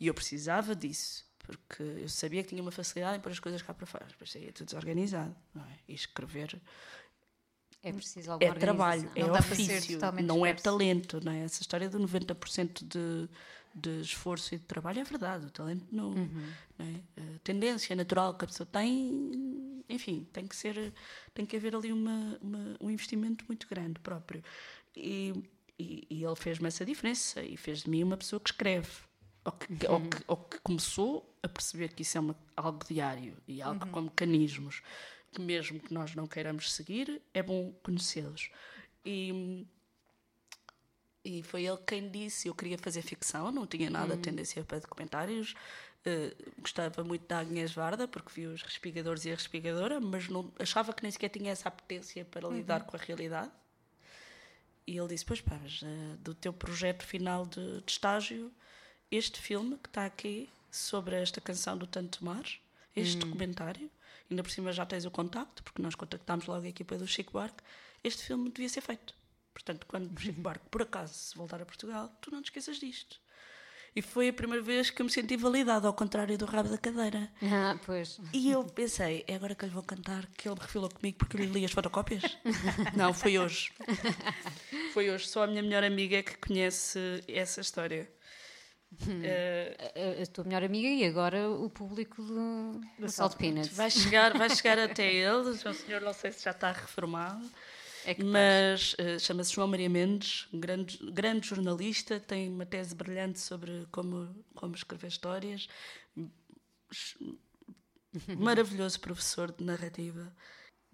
e eu precisava disso porque eu sabia que tinha uma facilidade em pôr as coisas cá para fora, depois saía tudo desorganizado, é? E escrever É preciso alguma é trabalho, é Não ofício, não é disperso. talento, não é? Essa história do 90% de, de esforço e de trabalho é verdade, o talento não, Uhum. não é? A tendência natural que a pessoa tem, enfim, tem que ser, tem que haver ali uma, uma- um investimento muito grande próprio. E, e, e ele fez-me essa diferença e fez de mim uma pessoa que escreve. Ou que, ou que, ou que começou a perceber que isso é uma- algo diário e algo com mecanismos mesmo que nós não queiramos seguir, é bom conhecê-los. E, e foi ele quem disse, eu queria fazer ficção, não tinha nada de tendência para documentários, eh, gostava muito da Agnes Varda, porque vi os Respigadores e a Respigadora, mas não, achava que nem sequer tinha essa apetência para lidar com a realidade. E ele disse: Pois pá, mas eh, do teu projeto final de, de estágio, este filme que está aqui sobre esta canção do Tanto Mar, este documentário, ainda por cima já tens o contacto, porque nós contactámos logo a equipa do Chico Buarque, este filme devia ser feito. Portanto, quando o Chico Buarque, por acaso, se voltar a Portugal, tu não te esqueças disto. E foi a primeira vez que eu me senti validada, ao contrário do rabo da cadeira. Ah, pois. E eu pensei, é agora que eu lhe vou cantar que ele refilou comigo porque eu lhe li as fotocópias? Não, foi hoje. Foi hoje. Só a minha melhor amiga é que conhece essa história. Eh, A, a tua melhor amiga e agora o público do, do Salt Peanuts. vai, chegar, vai chegar até ele. O senhor não sei se já está reformado. É que Mas eh, chama-se João Maria Mendes, um grande, grande jornalista, tem uma tese brilhante sobre como, como escrever histórias. Maravilhoso professor de narrativa.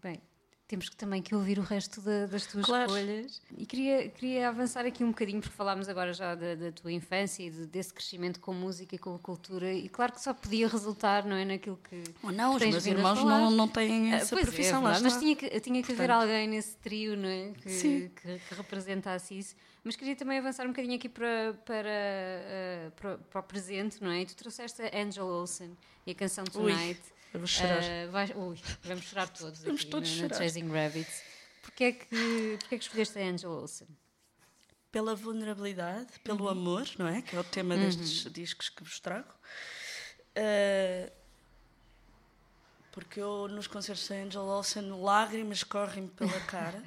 Bem, temos que também que ouvir o resto da- das tuas Claro. escolhas. E queria, queria avançar aqui um bocadinho, porque falámos agora já da, da tua infância e de- desse crescimento com música e com a cultura, e claro que só podia resultar, não é, naquilo que. Ou não, que os tens meus irmãos não, não têm Ah, essa pois é, profissão é lá. mas tinha que, tinha que haver alguém nesse trio não é? que, Sim. que, que representasse isso. Mas queria também avançar um bocadinho aqui para, para, ah, para, para o presente, não é? E tu trouxeste a Angel Olsen e a canção Ui, Tonight. eu vou chorar. Ah, vais- ui, vamos chorar todos Vamos aqui todos no chorar. Chasing Rabbits. Porquê é, que, porquê é que escolheste a Angel Olsen? Pela vulnerabilidade, pelo amor, não é? Que é o tema destes discos que vos trago. Eh, porque eu, nos concertos da Angel Olsen, lágrimas correm pela cara.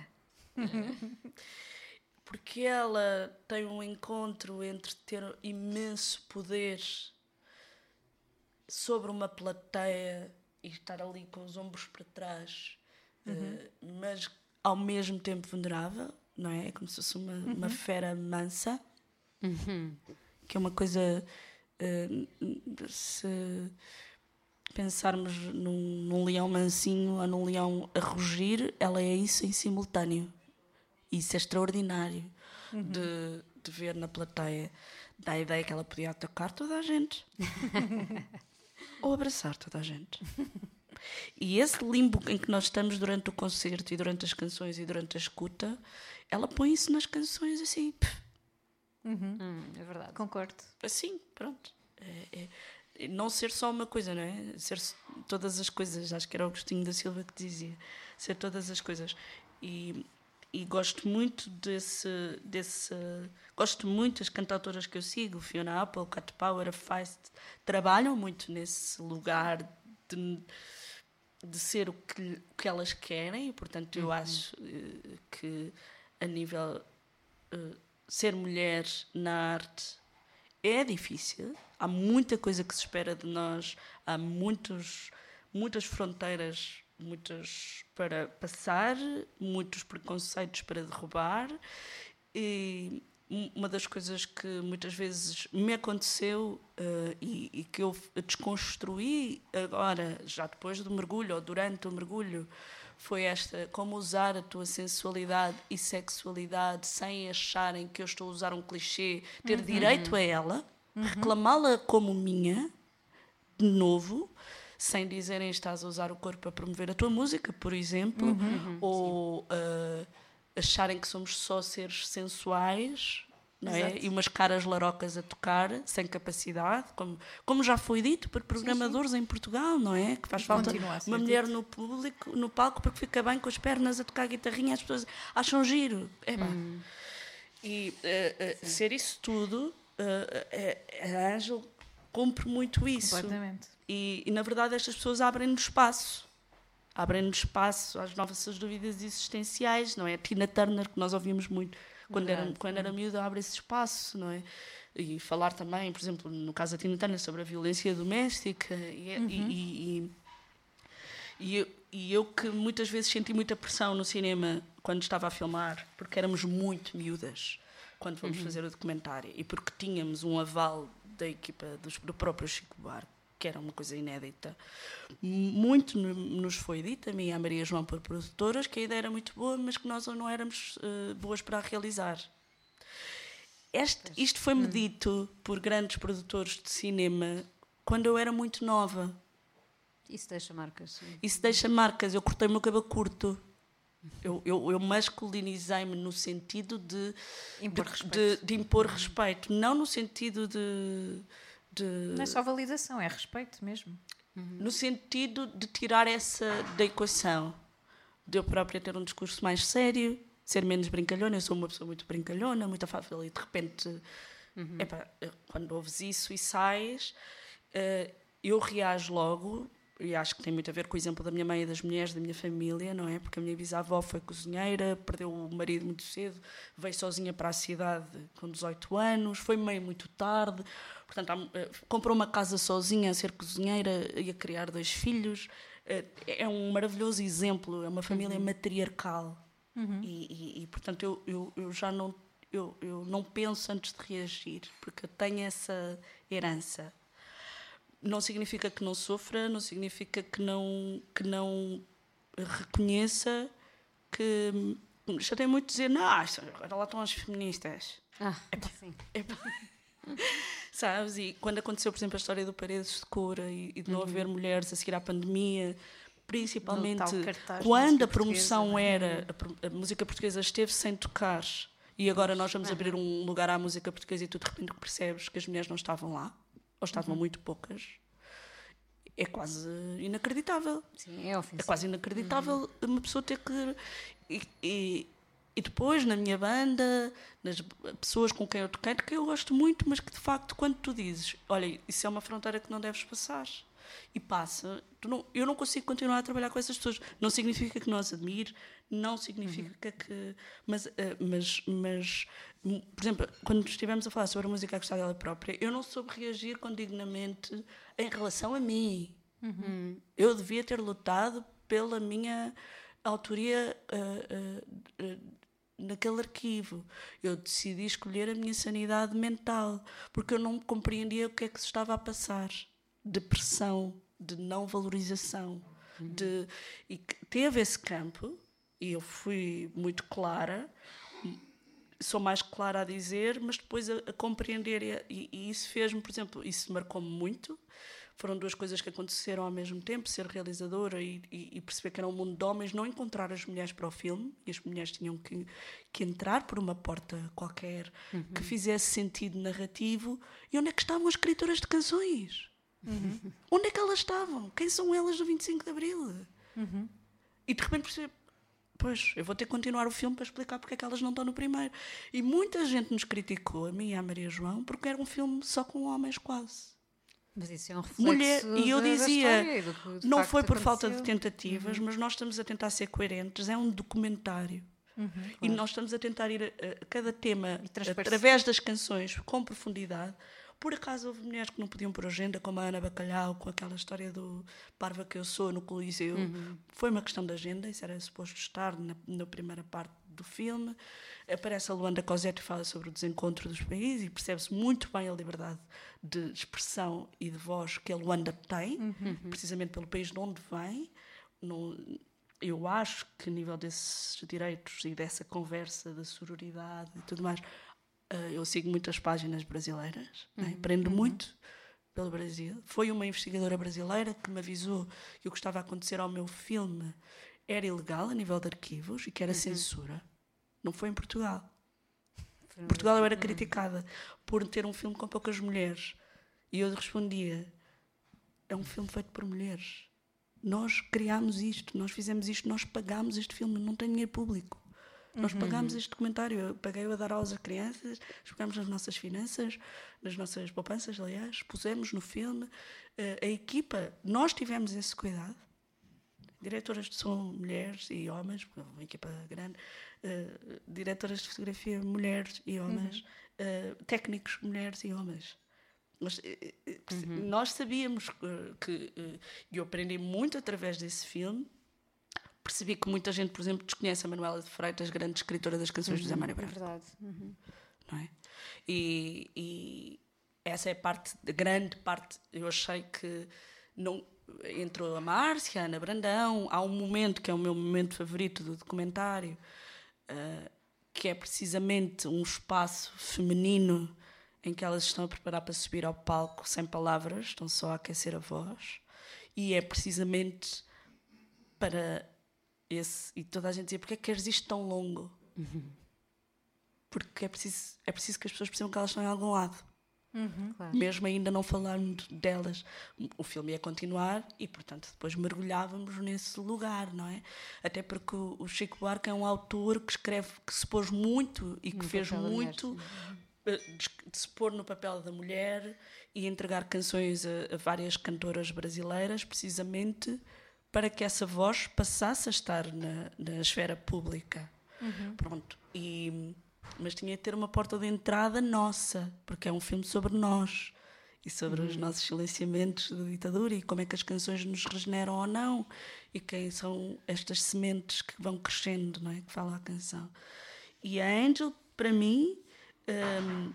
Eh, porque ela tem um encontro entre ter imenso poder sobre uma plateia e estar ali com os ombros para trás, eh, mas ao mesmo tempo vulnerável, não é? É como se fosse uma, uma fera mansa, que é uma coisa. eh, se pensarmos num, num leão mansinho ou num leão a rugir, ela é isso em simultâneo. Isso é extraordinário de, de ver na plateia. Dá a ideia que ela podia atacar toda a gente. ou abraçar toda a gente. E esse limbo em que nós estamos durante o concerto e durante as canções e durante a escuta, ela põe isso nas canções assim. pff, Hum, é verdade. Concordo. assim, pronto. É- é- é não ser só uma coisa, não é? Ser todas as coisas. Acho que era o Agostinho da Silva que dizia. Ser todas as coisas. E, e gosto muito desse, desse. Gosto muito das cantautoras que eu sigo, Fiona Apple, Cat Power, Feist, trabalham muito nesse lugar de, de ser o que, o que elas querem. E, portanto, eu acho eh, que a nível eh, ser mulher na arte é difícil. Há muita coisa que se espera de nós, há muitos, muitas fronteiras muitas para passar, muitos preconceitos para derrubar. E um- uma das coisas que muitas vezes me aconteceu eh, e, e que eu desconstruí agora, já depois do mergulho ou durante o mergulho, foi esta: como usar a tua sensualidade e sexualidade sem acharem que eu estou a usar um clichê, ter direito a ela, reclamá-la como minha, de novo, sem dizerem estás a usar o corpo para promover a tua música, por exemplo, ou ah, acharem que somos só seres sensuais. Não é? E umas caras larocas a tocar, sem capacidade, como, como já foi dito por programadores em Portugal, não é? Que faz falta a uma dito. mulher no público, no palco, porque fica bem com as pernas a tocar guitarrinha, as pessoas acham giro. É bem. E eh, eh, ser isso tudo, eh, a Angel cumpre muito isso. Completamente. E, e, na verdade estas pessoas abrem-nos espaço. Abrem-nos espaço às nossas dúvidas existenciais, não é? A Tina Turner, que nós ouvimos muito quando era, quando era miúda, abre esse espaço, não é? E falar também, por exemplo, no caso da Tina Turner, sobre a violência doméstica e, e- e- e eu, e eu que muitas vezes senti muita pressão no cinema quando estava a filmar, porque éramos muito miúdas quando fomos fazer o documentário e porque tínhamos um aval da equipa dos, do próprio Chico Buarque, que era uma coisa inédita. Muito no- nos foi dito, a mim e à Maria João por produtoras, que a ideia era muito boa, mas que nós não éramos eh, boas para a realizar. Este- isto foi-me dito por grandes produtores de cinema quando eu era muito nova. Isso deixa marcas. sim. Isso deixa marcas. Eu cortei o meu cabelo curto. Eu, eu, eu masculinizei-me no sentido de Impor de, de- de impor respeito, não no sentido de, de Não é só validação, é respeito mesmo. no sentido de tirar essa da equação, de eu própria ter um discurso mais sério, ser menos brincalhona. Eu sou uma pessoa muito brincalhona, muito afável e de repente, epá, eh, quando ouves isso e sais, eh, eu reajo logo. E acho que tem muito a ver com o exemplo da minha mãe e das mulheres da minha família, não é? Porque a minha bisavó foi cozinheira, perdeu o marido muito cedo, veio sozinha para a cidade com 18 anos, foi mãe muito tarde, portanto, eh, comprou uma casa sozinha a ser cozinheira e a criar dois filhos. Eh, É um maravilhoso exemplo, é uma família matriarcal. E, e- e, portanto, eu, eu, eu já não, eu, eu não penso antes de reagir, porque eu tenho essa herança não significa que não sofra, não significa que não, que não reconheça que já tem muito dizer, não, agora lá estão as feministas. Ah, sim. Sabes? E quando aconteceu, por exemplo, a história do Paredes de Cura e, e de não haver mulheres a seguir à pandemia, principalmente quando a promoção é? era, a, a música portuguesa esteve sem tocar e agora nós vamos abrir um lugar à música portuguesa e tu de repente percebes que as mulheres não estavam lá, ou estavam muito poucas, é quase inacreditável. Sim, é É ofensivo. quase inacreditável uma pessoa ter que. E, e, e depois, na minha banda, nas pessoas com quem eu toquei, que eu gosto muito, mas que de facto, quando tu dizes, olha, isso é uma fronteira que não deves passar, e passa, tu não, eu não consigo continuar a trabalhar com essas pessoas. Não significa que não as admire, não significa que. Mas, eh, mas, mas, por exemplo, quando estivemos a falar sobre a música a gostar dela própria, eu não soube reagir com dignamente em relação a mim. Eu devia ter lutado pela minha autoria ah, ah, ah, naquele arquivo. Eu decidi escolher a minha sanidade mental, porque eu não compreendia o que é que se estava a passar. Depressão, de não valorização. De, e teve esse campo, e eu fui muito clara, sou mais clara a dizer, mas depois a, a compreender. E, e- e isso fez-me, por exemplo, isso marcou-me muito. Foram duas coisas que aconteceram ao mesmo tempo: ser realizadora e, e- perceber que era um mundo de homens, não encontrar as mulheres para o filme, e as mulheres tinham que, que entrar por uma porta qualquer que fizesse sentido narrativo. E onde é que estavam as escritoras de canções? Onde é que elas estavam? Quem são elas do 25 de Abril? E de repente percebi, pois, eu vou ter que continuar o filme para explicar porque é que elas não estão no primeiro. E muita gente nos criticou, a mim e à Maria João, porque era um filme só com homens quase. Mas isso é um reflexo Mulher, e eu dizia, história não foi por falta de aconteceu. Uhum. tentativas, mas nós estamos a tentar ser coerentes, é um documentário. Uhum, E nós estamos a tentar ir a, a cada tema através das canções com profundidade. Por acaso houve mulheres que não podiam pôr agenda, como a Ana Bacalhau, com aquela história do Parva que eu sou no Coliseu. Uhum. Foi uma questão de agenda, isso era suposto estar na, na primeira parte do filme. Aparece a Luanda Cosette e fala sobre o desencontro dos países e percebe-se muito bem a liberdade de expressão e de voz que a Luanda tem, Uhum. precisamente pelo país de onde vem. Não- eu acho que, a nível desses direitos e dessa conversa da sororidade e tudo mais, eh, eu sigo muitas páginas brasileiras, né? aprendo muito pelo Brasil. Foi uma investigadora brasileira que me avisou que o que estava a acontecer ao meu filme era ilegal a nível de arquivos e que era censura. Não foi em Portugal. Em Portugal eu era criticada por ter um filme com poucas mulheres. E eu respondia: é um filme feito por mulheres. Nós criámos isto, nós fizemos isto, nós pagámos este filme, não tem dinheiro público. Nós pagámos este documentário, eu paguei-o a dar aulas a crianças, pagámos nas nossas finanças, nas nossas poupanças, aliás, pusemos no filme. Eh, a equipa, nós tivemos esse cuidado. Diretoras de som, mulheres e homens, porque é uma equipa grande. eh, diretoras de fotografia, mulheres e homens. eh, técnicos, mulheres e homens. Eh, eh, nós sabíamos que, que, e eu aprendi muito através desse filme. Percebi que muita gente, por exemplo, desconhece a Manuela de Freitas, grande escritora das canções de José Mário É Branco verdade. Uhum. não é? E, e essa é a parte, a grande parte. Eu achei que não entrou a Márcia, a Ana Brandão. Há um momento que é o meu momento favorito do documentário, ah, que é precisamente um espaço feminino em que elas estão a preparar para subir ao palco sem palavras, estão só a aquecer a voz. E é precisamente para esse. E toda a gente dizia: porque é que queres isto tão longo? porque é preciso, é preciso que as pessoas percebam que elas estão em algum lado. Claro. Mesmo ainda não falando delas. O filme ia continuar e, portanto, depois mergulhávamos nesse lugar, não é? Até porque o Chico Buarque é um autor que escreve, que se pôs muito e que No fez muito eh, de, de se pôr no papel da mulher e entregar canções a, a várias cantoras brasileiras, precisamente para que essa voz passasse a estar na, na esfera pública. Pronto. E, mas tinha de ter uma porta de entrada nossa, porque é um filme sobre nós e sobre os nossos silenciamentos da ditadura e como é que as canções nos regeneram ou não e quem são estas sementes que vão crescendo, não é? Que fala a canção. E a Angel, para mim, hum,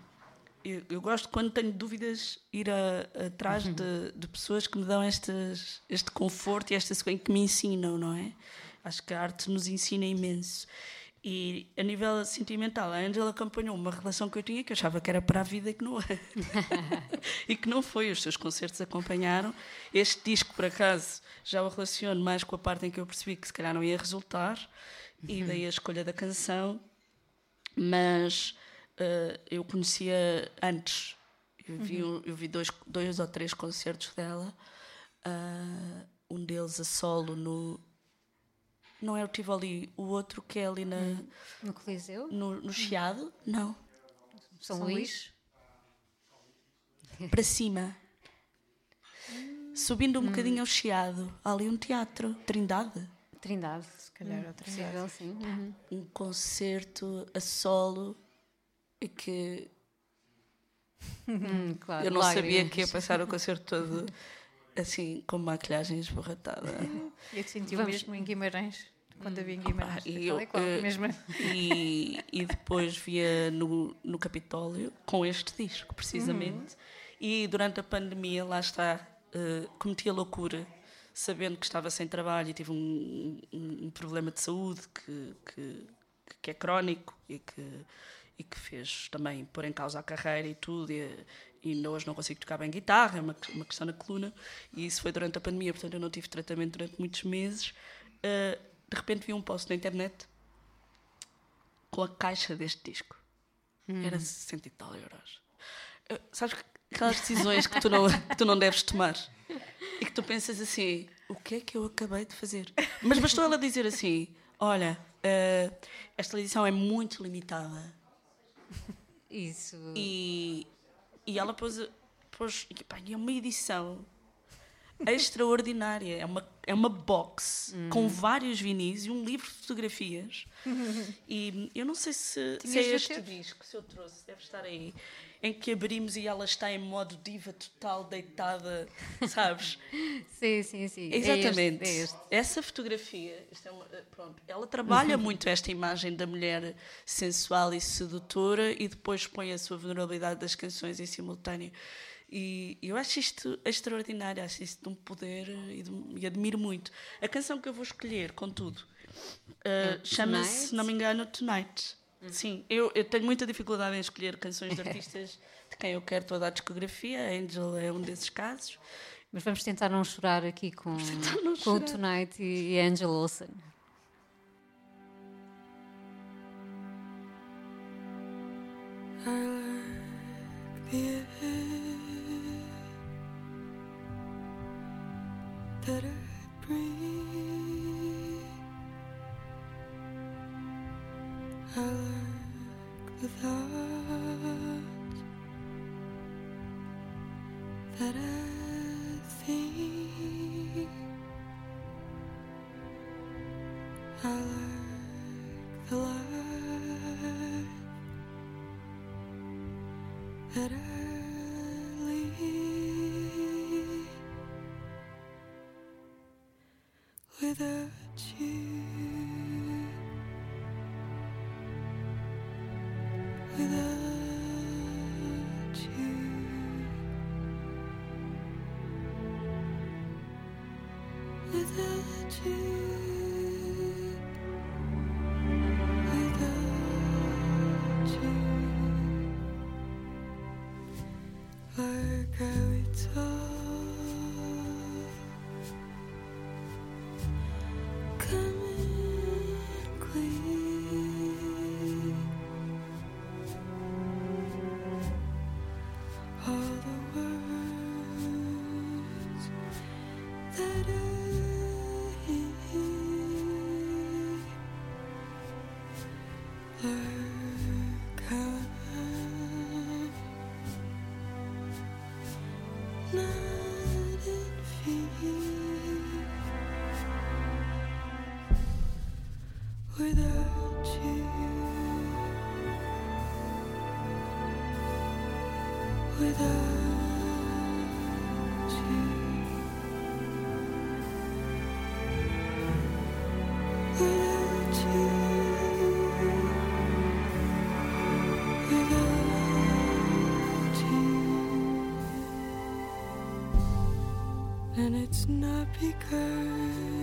eu, eu gosto quando tenho dúvidas ir a- atrás de, de pessoas que me dão estas, este conforto e esta que me ensinam, não é? Acho que a arte nos ensina imenso. E a nível sentimental, a Angela acompanhou uma relação que eu tinha que eu achava que era para a vida e que não é. e que não foi. Os seus concertos acompanharam. Este disco, por acaso, já o relaciono mais com a parte em que eu percebi que se calhar não ia resultar. E daí a escolha da canção mas eh, eu conhecia antes. Eu vi, um- eu vi dois, dois ou três concertos dela, ah, um deles a solo no. Não é o Tivoli, o outro que é ali na, No Coliseu, no, no Chiado? Não, São, São Luís. para cima. Subindo um bocadinho ao Chiado, há ali um teatro, Trindade. Trindade. Se calhar vez. Possível, sim. Uhum. Um concerto a solo que Hum, claro, Eu não sabia lágrimas. que ia passar o concerto todo assim, com maquilhagem esborratada. Eu te senti o Vamos- mesmo em Guimarães, quando havia em Guimarães. e tal eu, e qual, mesmo. E, e depois via no, no Capitólio com este disco, precisamente. E durante a pandemia, lá está, eh, cometi a loucura, sabendo que estava sem trabalho e tive um, um- um problema de saúde que, que, que é crónico e que, e que fez também pôr em causa a carreira e tudo. E, e hoje não consigo tocar bem guitarra, é uma, uma questão na coluna. E isso foi durante a pandemia, portanto eu não tive tratamento durante muitos meses. Eh, de repente vi um post na internet com a caixa deste disco. Era 60 e tal euros. Eh, sabes que aquelas decisões que tu, não, que tu não deves tomar e que tu pensas assim: o que é que eu acabei de fazer? Mas bastou ela dizer assim: olha, eh, esta edição é muito limitada. Isso. E, e ela pôs, pôs pá, é uma edição extraordinária. É uma, é uma box com vários vinis e um livro de fotografias. E eu não sei se, se Tinhas é de este ter. disco, se eu trouxe, deve estar aí. Em que abrimos e ela está em modo diva total, deitada, sabes? Sim, sim, sim. É Exatamente. este, é este. Essa fotografia, é uma- eh, pronto, ela trabalha muito esta imagem da mulher sensual e sedutora e depois põe a sua vulnerabilidade das canções em simultâneo. E eu acho isto extraordinário, acho isto de um poder e, de- e admiro muito. A canção que eu vou escolher, contudo, eh, chama-se, se não me engano, Tonight. Sim, eu, eu tenho muita dificuldade em escolher canções de artistas de quem eu quero toda a discografia. A Angel é um desses casos. Mas vamos tentar não chorar aqui com, com o. Tonight e, e Angela Olsen. I like the air that I breathe. I like the thoughts that I think. I like the life that I And it's not because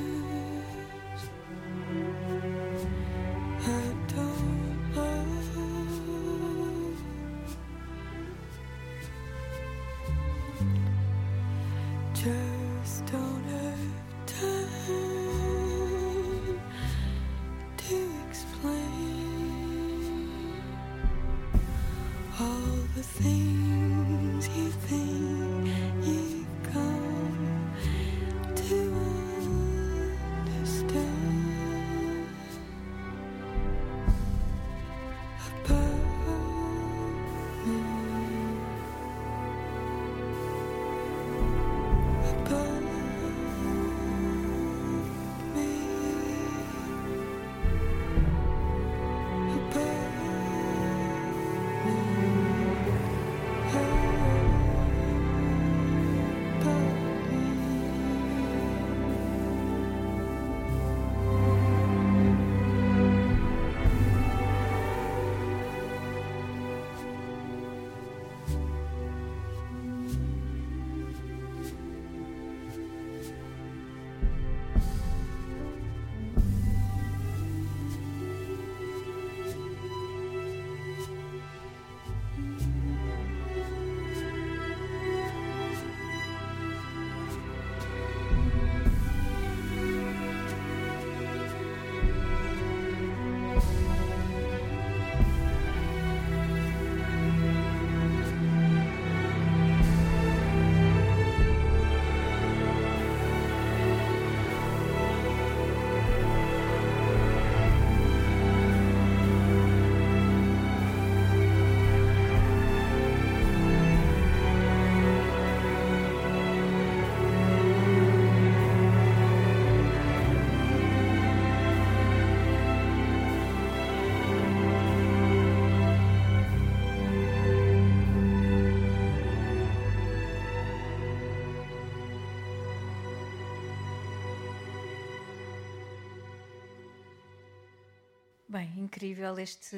incrível este,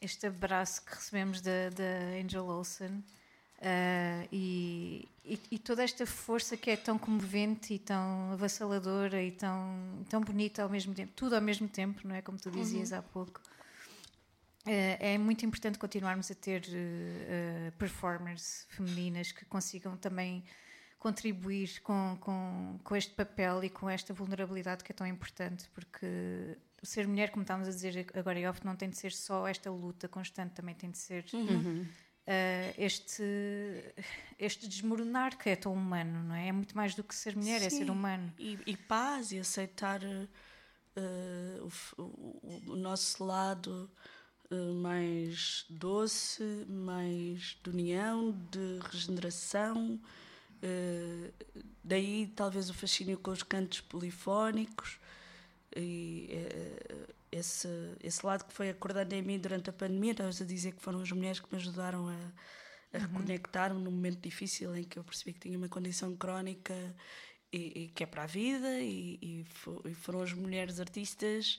este abraço que recebemos da, da Angel Olsen ah, e, e, e toda esta força que é tão comovente e tão avassaladora e tão, tão bonita ao mesmo tempo, tudo ao mesmo tempo, não é? Como tu dizias há pouco. Ah, é muito importante continuarmos a ter ah, performers femininas que consigam também contribuir com, com, com este papel e com esta vulnerabilidade que é tão importante, porque ser mulher, como estávamos a dizer agora em off, não tem de ser só esta luta constante, também tem de ser uh, este, este desmoronar que é tão humano, não é? É muito mais do que ser mulher, é Sim, ser humano. E, e paz e aceitar, eh, o, o- o nosso lado eh, mais doce, mais de união, de regeneração. daí talvez o fascínio com os cantos polifónicos e eh, esse, esse lado que foi acordando em mim durante a pandemia, estavas a dizer que foram as mulheres que me ajudaram a, a reconectar-me num momento difícil em que eu percebi que tinha uma condição crónica e, e que é para a vida e, e fo- e foram as mulheres artistas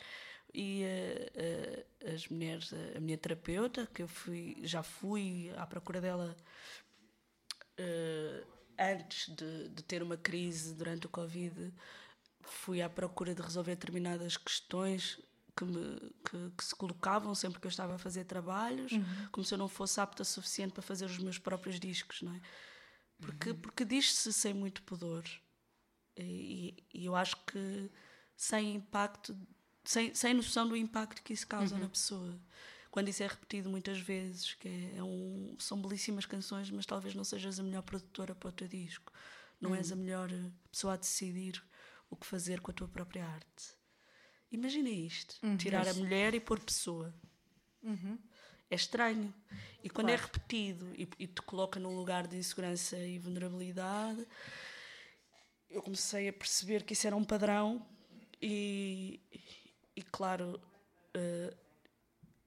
e eh, eh, as mulheres, a minha terapeuta, que eu fui, já fui à procura dela eh, antes de, de ter uma crise durante o Covid, fui à procura de resolver determinadas questões que, me, que, que se colocavam sempre que eu estava a fazer trabalhos, como se eu não fosse apta o suficiente para fazer os meus próprios discos, não é? Porque, porque diz-se sem muito pudor. E, e eu acho que sem impacto, sem, sem noção do impacto que isso causa na pessoa. Quando isso é repetido muitas vezes, que é, é um, são belíssimas canções, mas talvez não sejas a melhor produtora para o teu disco. Não és a melhor pessoa a decidir o que fazer com a tua própria arte. Imagina isto: tirar a mulher e pôr pessoa. É estranho. E quando é repetido e, e te coloca num lugar de insegurança e vulnerabilidade, eu comecei a perceber que isso era um padrão e, e claro, eh,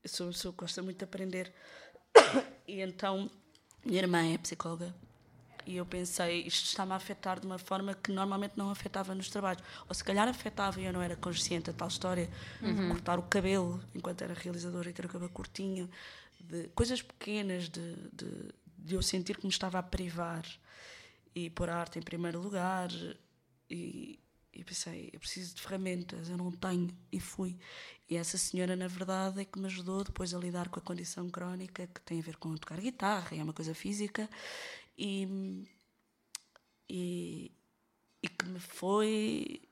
eu sou uma pessoa que gosta muito de aprender e então minha irmã é psicóloga e eu pensei, isto está-me a afetar de uma forma que normalmente não afetava nos trabalhos. Ou se calhar afetava e eu não era consciente da tal história de cortar o cabelo enquanto era realizadora e ter o cabelo curtinho, de coisas pequenas de, de, de eu sentir que me estava a privar e pôr a arte em primeiro lugar. E, e pensei, eu preciso de ferramentas, eu não tenho, e fui. E essa senhora, na verdade, é que me ajudou depois a lidar com a condição crónica, que tem a ver com tocar guitarra, é uma coisa física, e, e, e que me foi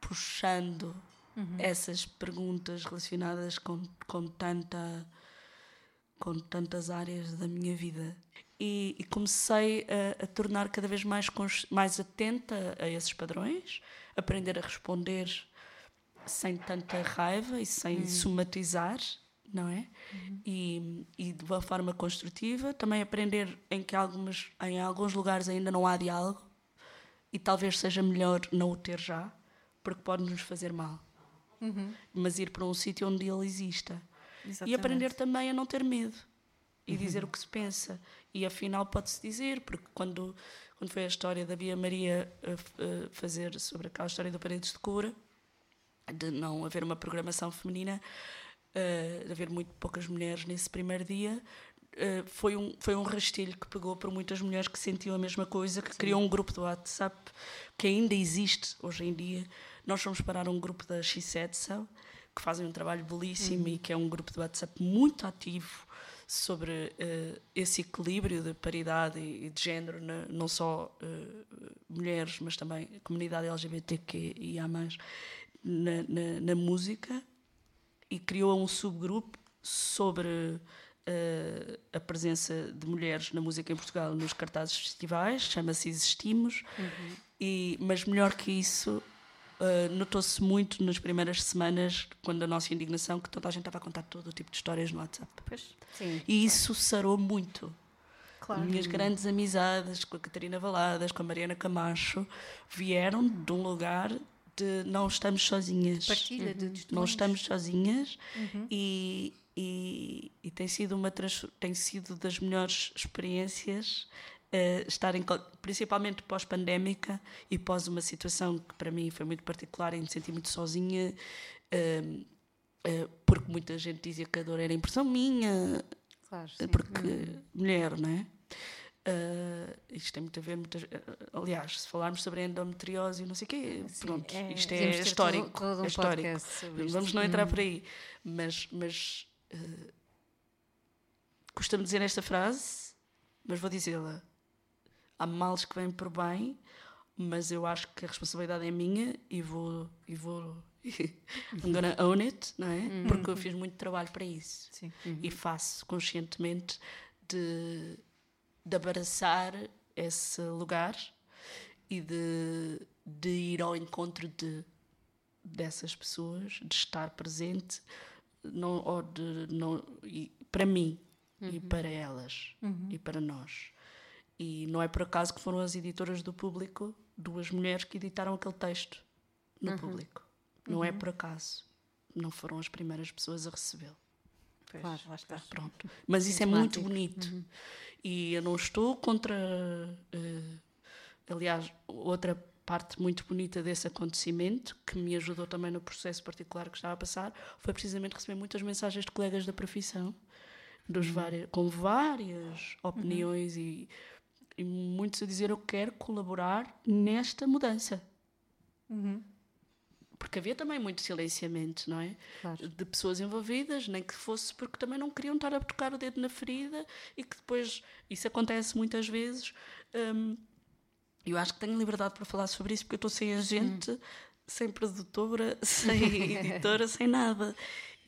puxando essas perguntas relacionadas com, com tanta com tantas áreas da minha vida. E, e comecei a, a tornar cada vez mais, mais atenta a esses padrões, aprender a responder sem tanta raiva e sem somatizar, não é? E, e de uma forma construtiva. Também aprender em que algumas, em alguns lugares ainda não há diálogo e talvez seja melhor não o ter já, porque pode nos fazer mal. Mas ir para um sítio onde ele exista. E Exatamente. aprender também a não ter medo e dizer o que se pensa. E afinal pode-se dizer, porque quando, quando foi a história da Bia Maria a, f- a fazer sobre aquela história do Paredes de Cura, de não haver uma programação feminina, eh, de haver muito poucas mulheres nesse primeiro dia, eh, foi, um, foi um rastilho que pegou por muitas mulheres que sentiam a mesma coisa, que criou um grupo do WhatsApp que ainda existe hoje em dia. Nós fomos parar um grupo da X7 que fazem um trabalho belíssimo e que é um grupo de WhatsApp muito ativo sobre eh, esse equilíbrio de paridade e, e de género, na- não só eh, mulheres, mas também a comunidade LGBTQIA+, na, na, na música e criou um subgrupo sobre eh, a presença de mulheres na música em Portugal nos cartazes festivais, chama-se Existimos, e, mas melhor que isso, eh, notou-se muito nas primeiras semanas, quando a nossa indignação, que toda a gente estava a contar todo o tipo de histórias no WhatsApp. Pois, Sim. E isso sarou muito. claro. Minhas grandes amizades com a Catarina Valadas, com a Mariana Camacho, vieram de um lugar de não estamos sozinhas. Partilha de Não testemunhos. estamos sozinhas e, e, e tem sido uma tem sido das melhores experiências eh, estar em, principalmente pós-pandémica e pós uma situação que para mim foi muito particular e me senti muito sozinha eh, eh, porque muita gente dizia que a dor era impressão minha Claro, sim. porque mulher, não é? Ah, isto tem muito a ver, muitas, ah, aliás, se falarmos sobre endometriose e não sei o quê, pronto, é- isto é histórico. todo- todo um é histórico. sobre isto. Vamos não entrar por aí. Mas, mas custa-me dizer esta frase, mas vou dizê-la. Há males que vêm por bem, mas eu acho que a responsabilidade é minha e vou. E vou I'm gonna own it, não é? Porque eu fiz muito trabalho para isso Sim. e faço conscientemente de, de abraçar esse lugar e de, de ir ao encontro de dessas pessoas, de estar presente, não, ou de não, e, para mim e para elas e para nós. E não é por acaso que foram as editoras do público, duas mulheres que editaram aquele texto no público. Não é por acaso. Não foram as primeiras pessoas a recebê-lo. Pois, Claro. lá está. Pronto. Mas isso é muito Sintomático. bonito. E eu não estou contra. eh, aliás, outra parte muito bonita desse acontecimento, que me ajudou também no processo particular que estava a passar, foi precisamente receber muitas mensagens de colegas da profissão, dos várias, com várias opiniões e, e muitos a dizer: Eu quero colaborar nesta mudança. Porque havia também muito silenciamento, não é? Claro. De pessoas envolvidas, nem que fosse porque também não queriam estar a tocar o dedo na ferida e que depois isso acontece muitas vezes. hum, eu acho que tenho liberdade para falar sobre isso porque eu estou sem agente, sem produtora, sem editora, sem nada.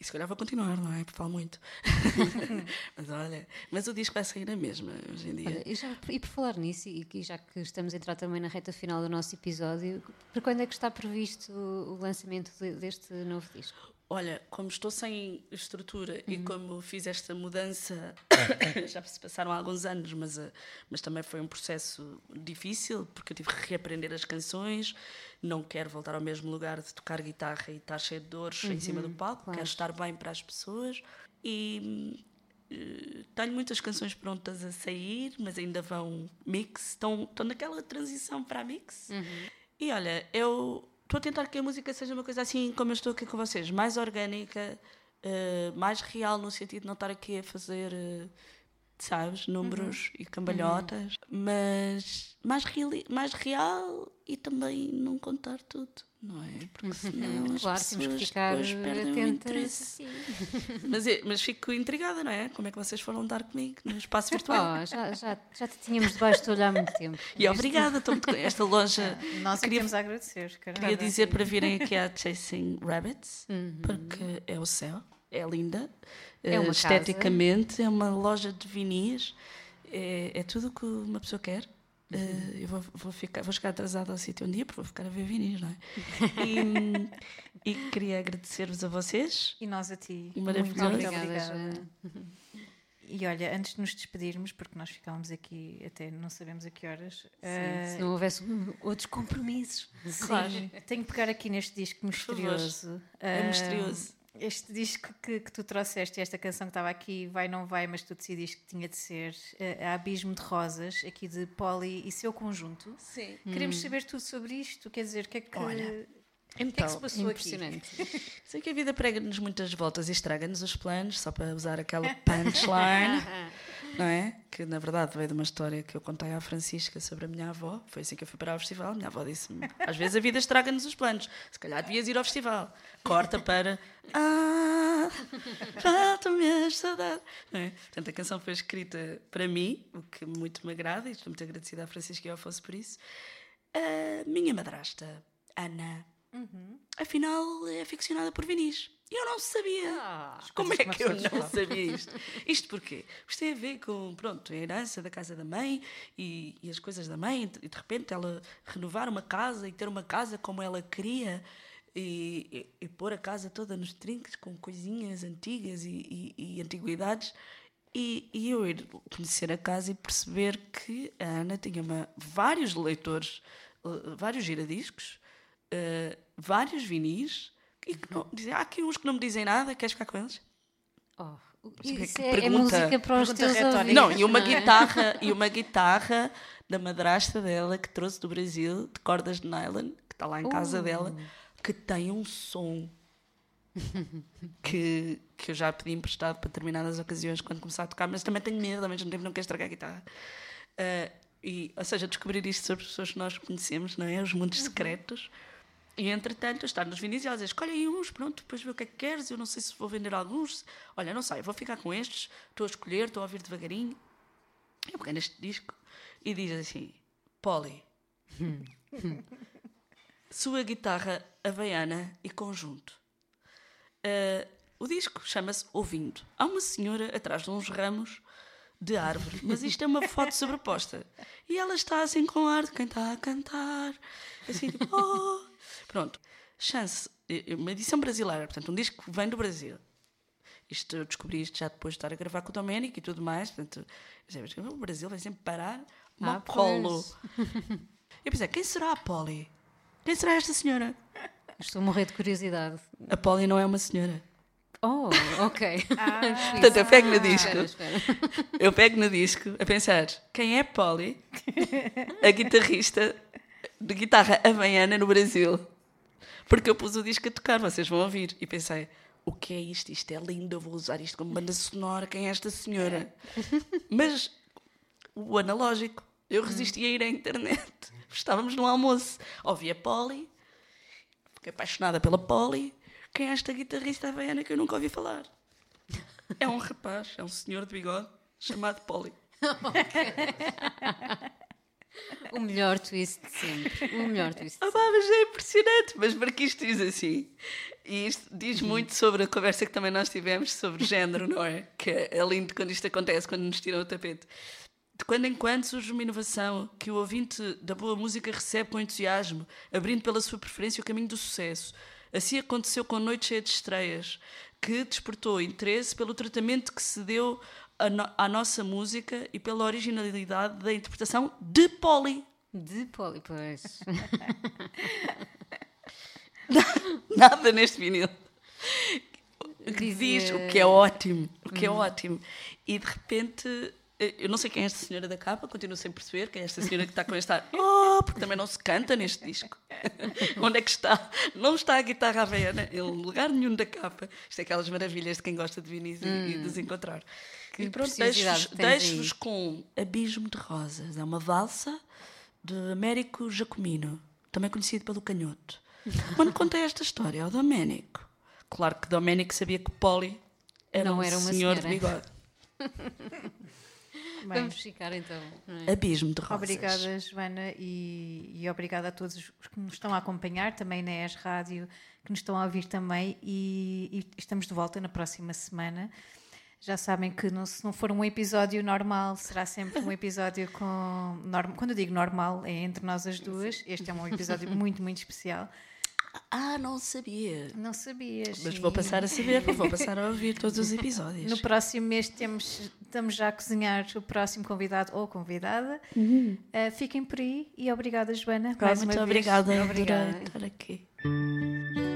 E se calhar vou continuar, não é? Porque falo muito. mas olha, mas o disco vai sair na mesma hoje em dia. Olha, e, já- e por falar nisso, e, que já que estamos a entrar também na reta final do nosso episódio, para quando é que está previsto o, lançamento de- deste novo disco? Olha, como estou sem estrutura e como fiz esta mudança, já se passaram alguns anos, mas, eh, mas também foi um processo difícil, porque eu tive que reaprender as canções. Não quero voltar ao mesmo lugar de tocar guitarra e estar cheio de dores em cima do palco, claro. quero estar bem para as pessoas. E eh, tenho muitas canções prontas a sair, mas ainda vão mix, estão, estão naquela transição para a mix. E olha, eu estou a tentar que a música seja uma coisa assim como eu estou aqui com vocês, mais orgânica, eh, mais real, no sentido de não estar aqui a fazer, eh, sabes, números e cambalhotas, mas mais, reali- mais real e também não contar tudo, não é? Porque senão as Claro, pessoas que ficar depois perdem o interesse. Mas, é- mas fico intrigada, não é? Como é que vocês foram dar comigo no espaço virtual? Oh, já, já, já te tínhamos debaixo do olho há muito tempo. E obrigada, estou muito... esta loja. Nós queria, queríamos agradecer. caramba. queria dizer para virem aqui à Chasing Rabbits, porque é o céu, é linda, É eh, uma casa. esteticamente, é uma loja de vinis, é, é tudo o que uma pessoa quer. Eh, eu vou, vou, ficar, vou chegar atrasada ao sítio um dia porque vou ficar a ver vinis, não é? E, e queria agradecer-vos a vocês. E nós a ti. Maravilhoso. Muito, Obrigada. E olha, antes de nos despedirmos, porque nós ficámos aqui até não sabemos a que horas. eh, Se não houvesse outros compromissos. Sim, tenho que pegar aqui neste disco misterioso. É Ah, misterioso. Este disco que, que tu trouxeste, esta canção que estava aqui, vai, não vai, mas tu decidiste que tinha de ser eh, a Abismo de Rosas, aqui de Polly e seu conjunto. Sim. Queremos saber tudo sobre isto, quer dizer, o que é que, Olha, o que, é que Então, se passou aqui? Impressionante. Sei que a vida prega-nos muitas voltas e estraga-nos os planos, só para usar aquela punchline, não é? Que na verdade veio de uma história que eu contei à Francisca sobre a minha avó. Foi assim que eu fui para o festival. A minha avó disse-me: às vezes a vida estraga-nos os planos, se calhar devias ir ao festival. Corta para. Ah, falta-me a saudade. É? Portanto, a canção foi escrita para mim, o que muito me agrada, e estou muito agradecida à Francisca e ao Afonso por isso. A minha madrasta, Ana, afinal é aficionada por vinis. E eu não sabia. Como é que eu não sabia isto? Isto porquê? Isto tem a ver com, pronto, a herança da casa da mãe e, e as coisas da mãe, e de repente ela renovar uma casa e ter uma casa como ela queria e, e- e pôr a casa toda nos trinques com coisinhas antigas e, e- antiguidades. E, eu ir conhecer a casa e perceber que a Ana tinha uma- vários leitores, eh, vários giradiscos, eh, vários vinis, e que não, dizem, há aqui uns que não me dizem nada, queres ficar com eles? Oh, isso é, é pergunta- música para os teus ouvidos. Não, e uma não é? guitarra, e uma guitarra da madrasta dela que trouxe do Brasil, de cordas de nylon, que está lá em casa dela, que tem um som que, que eu já pedi emprestado para determinadas ocasiões quando começar a tocar, mas também tenho medo, ao mesmo tempo não quero estragar a guitarra. Ah, e, ou seja, descobrir isto sobre as pessoas que nós conhecemos, não é? Os mundos secretos. E entretanto, estar nos vinis e ela dizer: escolhe aí uns, pronto, depois vê o que é que queres. Eu não sei se vou vender alguns. Olha, não sei, vou ficar com estes, estou a escolher, estou a ouvir devagarinho. Eu peguei neste disco e diz assim: Polly, sua guitarra havaiana e conjunto. Ah, o disco chama-se Ouvindo. Há uma senhora atrás de uns ramos de árvore, mas isto é uma foto sobreposta. E ela está assim com ar de quem está a cantar, assim tipo, oh. Pronto. Chance é uma edição brasileira, portanto, um disco que vem do Brasil. Isto eu descobri isto já depois de estar a gravar com o Domenico e tudo mais. Portanto, o Brasil vai sempre parar uma Ah, Polo. pois. Eu pensei, quem será a Polly? Quem será esta senhora? Estou a morrer de curiosidade. A Polly não é uma senhora. Oh, ok. Portanto, eu pego no disco. Espera, espera. Eu pego no disco a pensar quem é Polly, a guitarrista de guitarra havaiana no Brasil. Porque eu pus o disco a tocar, vocês vão ouvir. E pensei, o que é isto? Isto é lindo, eu vou usar isto como banda sonora. Quem é esta senhora? Mas o analógico, eu resisti a ir à internet. Estávamos no almoço, ouvi a Polly, fiquei apaixonada pela Polly. Quem é esta guitarrista havaiana que eu nunca ouvi falar? É um rapaz, é um senhor de bigode chamado Polly. O melhor twist de sempre. O melhor twist. Ah, mas é impressionante, mas porque isto diz assim. E isto diz muito sobre a conversa que também nós tivemos sobre género, não é? Que é lindo quando isto acontece, quando nos tiram o tapete. De quando em quando surge uma inovação que o ouvinte da boa música recebe com entusiasmo, abrindo pela sua preferência o caminho do sucesso. Assim aconteceu com Noite Cheia de Estreias, que despertou interesse pelo tratamento que se deu à, no- à nossa música e pela originalidade da interpretação de Polly. De poli, pois. Nada neste vinil. O que Dizia- diz, o que é ótimo, o que é ótimo. E de repente, eh, eu não sei quem é esta senhora da capa, continuo sem perceber quem é esta senhora que está com este ar. Oh, porque também não se canta neste disco. Onde é que está? Não está a guitarra havaiana em lugar nenhum da capa. Isto é aquelas maravilhas de quem gosta de vinis e, e de os encontrar. e pronto, deixo-vos deixo-vos com Abismo de Rosas. É uma valsa de Américo Jacomino, também conhecido pelo Canhoto. Quando contei esta história ao Doménico, claro que Doménico sabia que Polly era Não um era uma senhor de senhora. bigode. Bem, Vamos ficar então. não é? Abismo de Rosas. Obrigada, Joana, e, e obrigada a todos os que nos estão a acompanhar, também na ES Rádio, que nos estão a ouvir também, e, e estamos de volta na próxima semana. Já sabem que não- se não for um episódio normal, será sempre um episódio com. norm- Quando eu digo normal, é entre nós as duas. Este é um episódio muito, muito especial. Ah, não sabia. Não sabias. Mas sim. vou passar a saber, vou passar a ouvir todos os episódios. No próximo mês temos, estamos já a cozinhar o próximo convidado ou convidada. Uh, fiquem por aí e obrigada, Joana. Ah, mais muito uma vez. obrigada. Obrigada. Adorei estar aqui.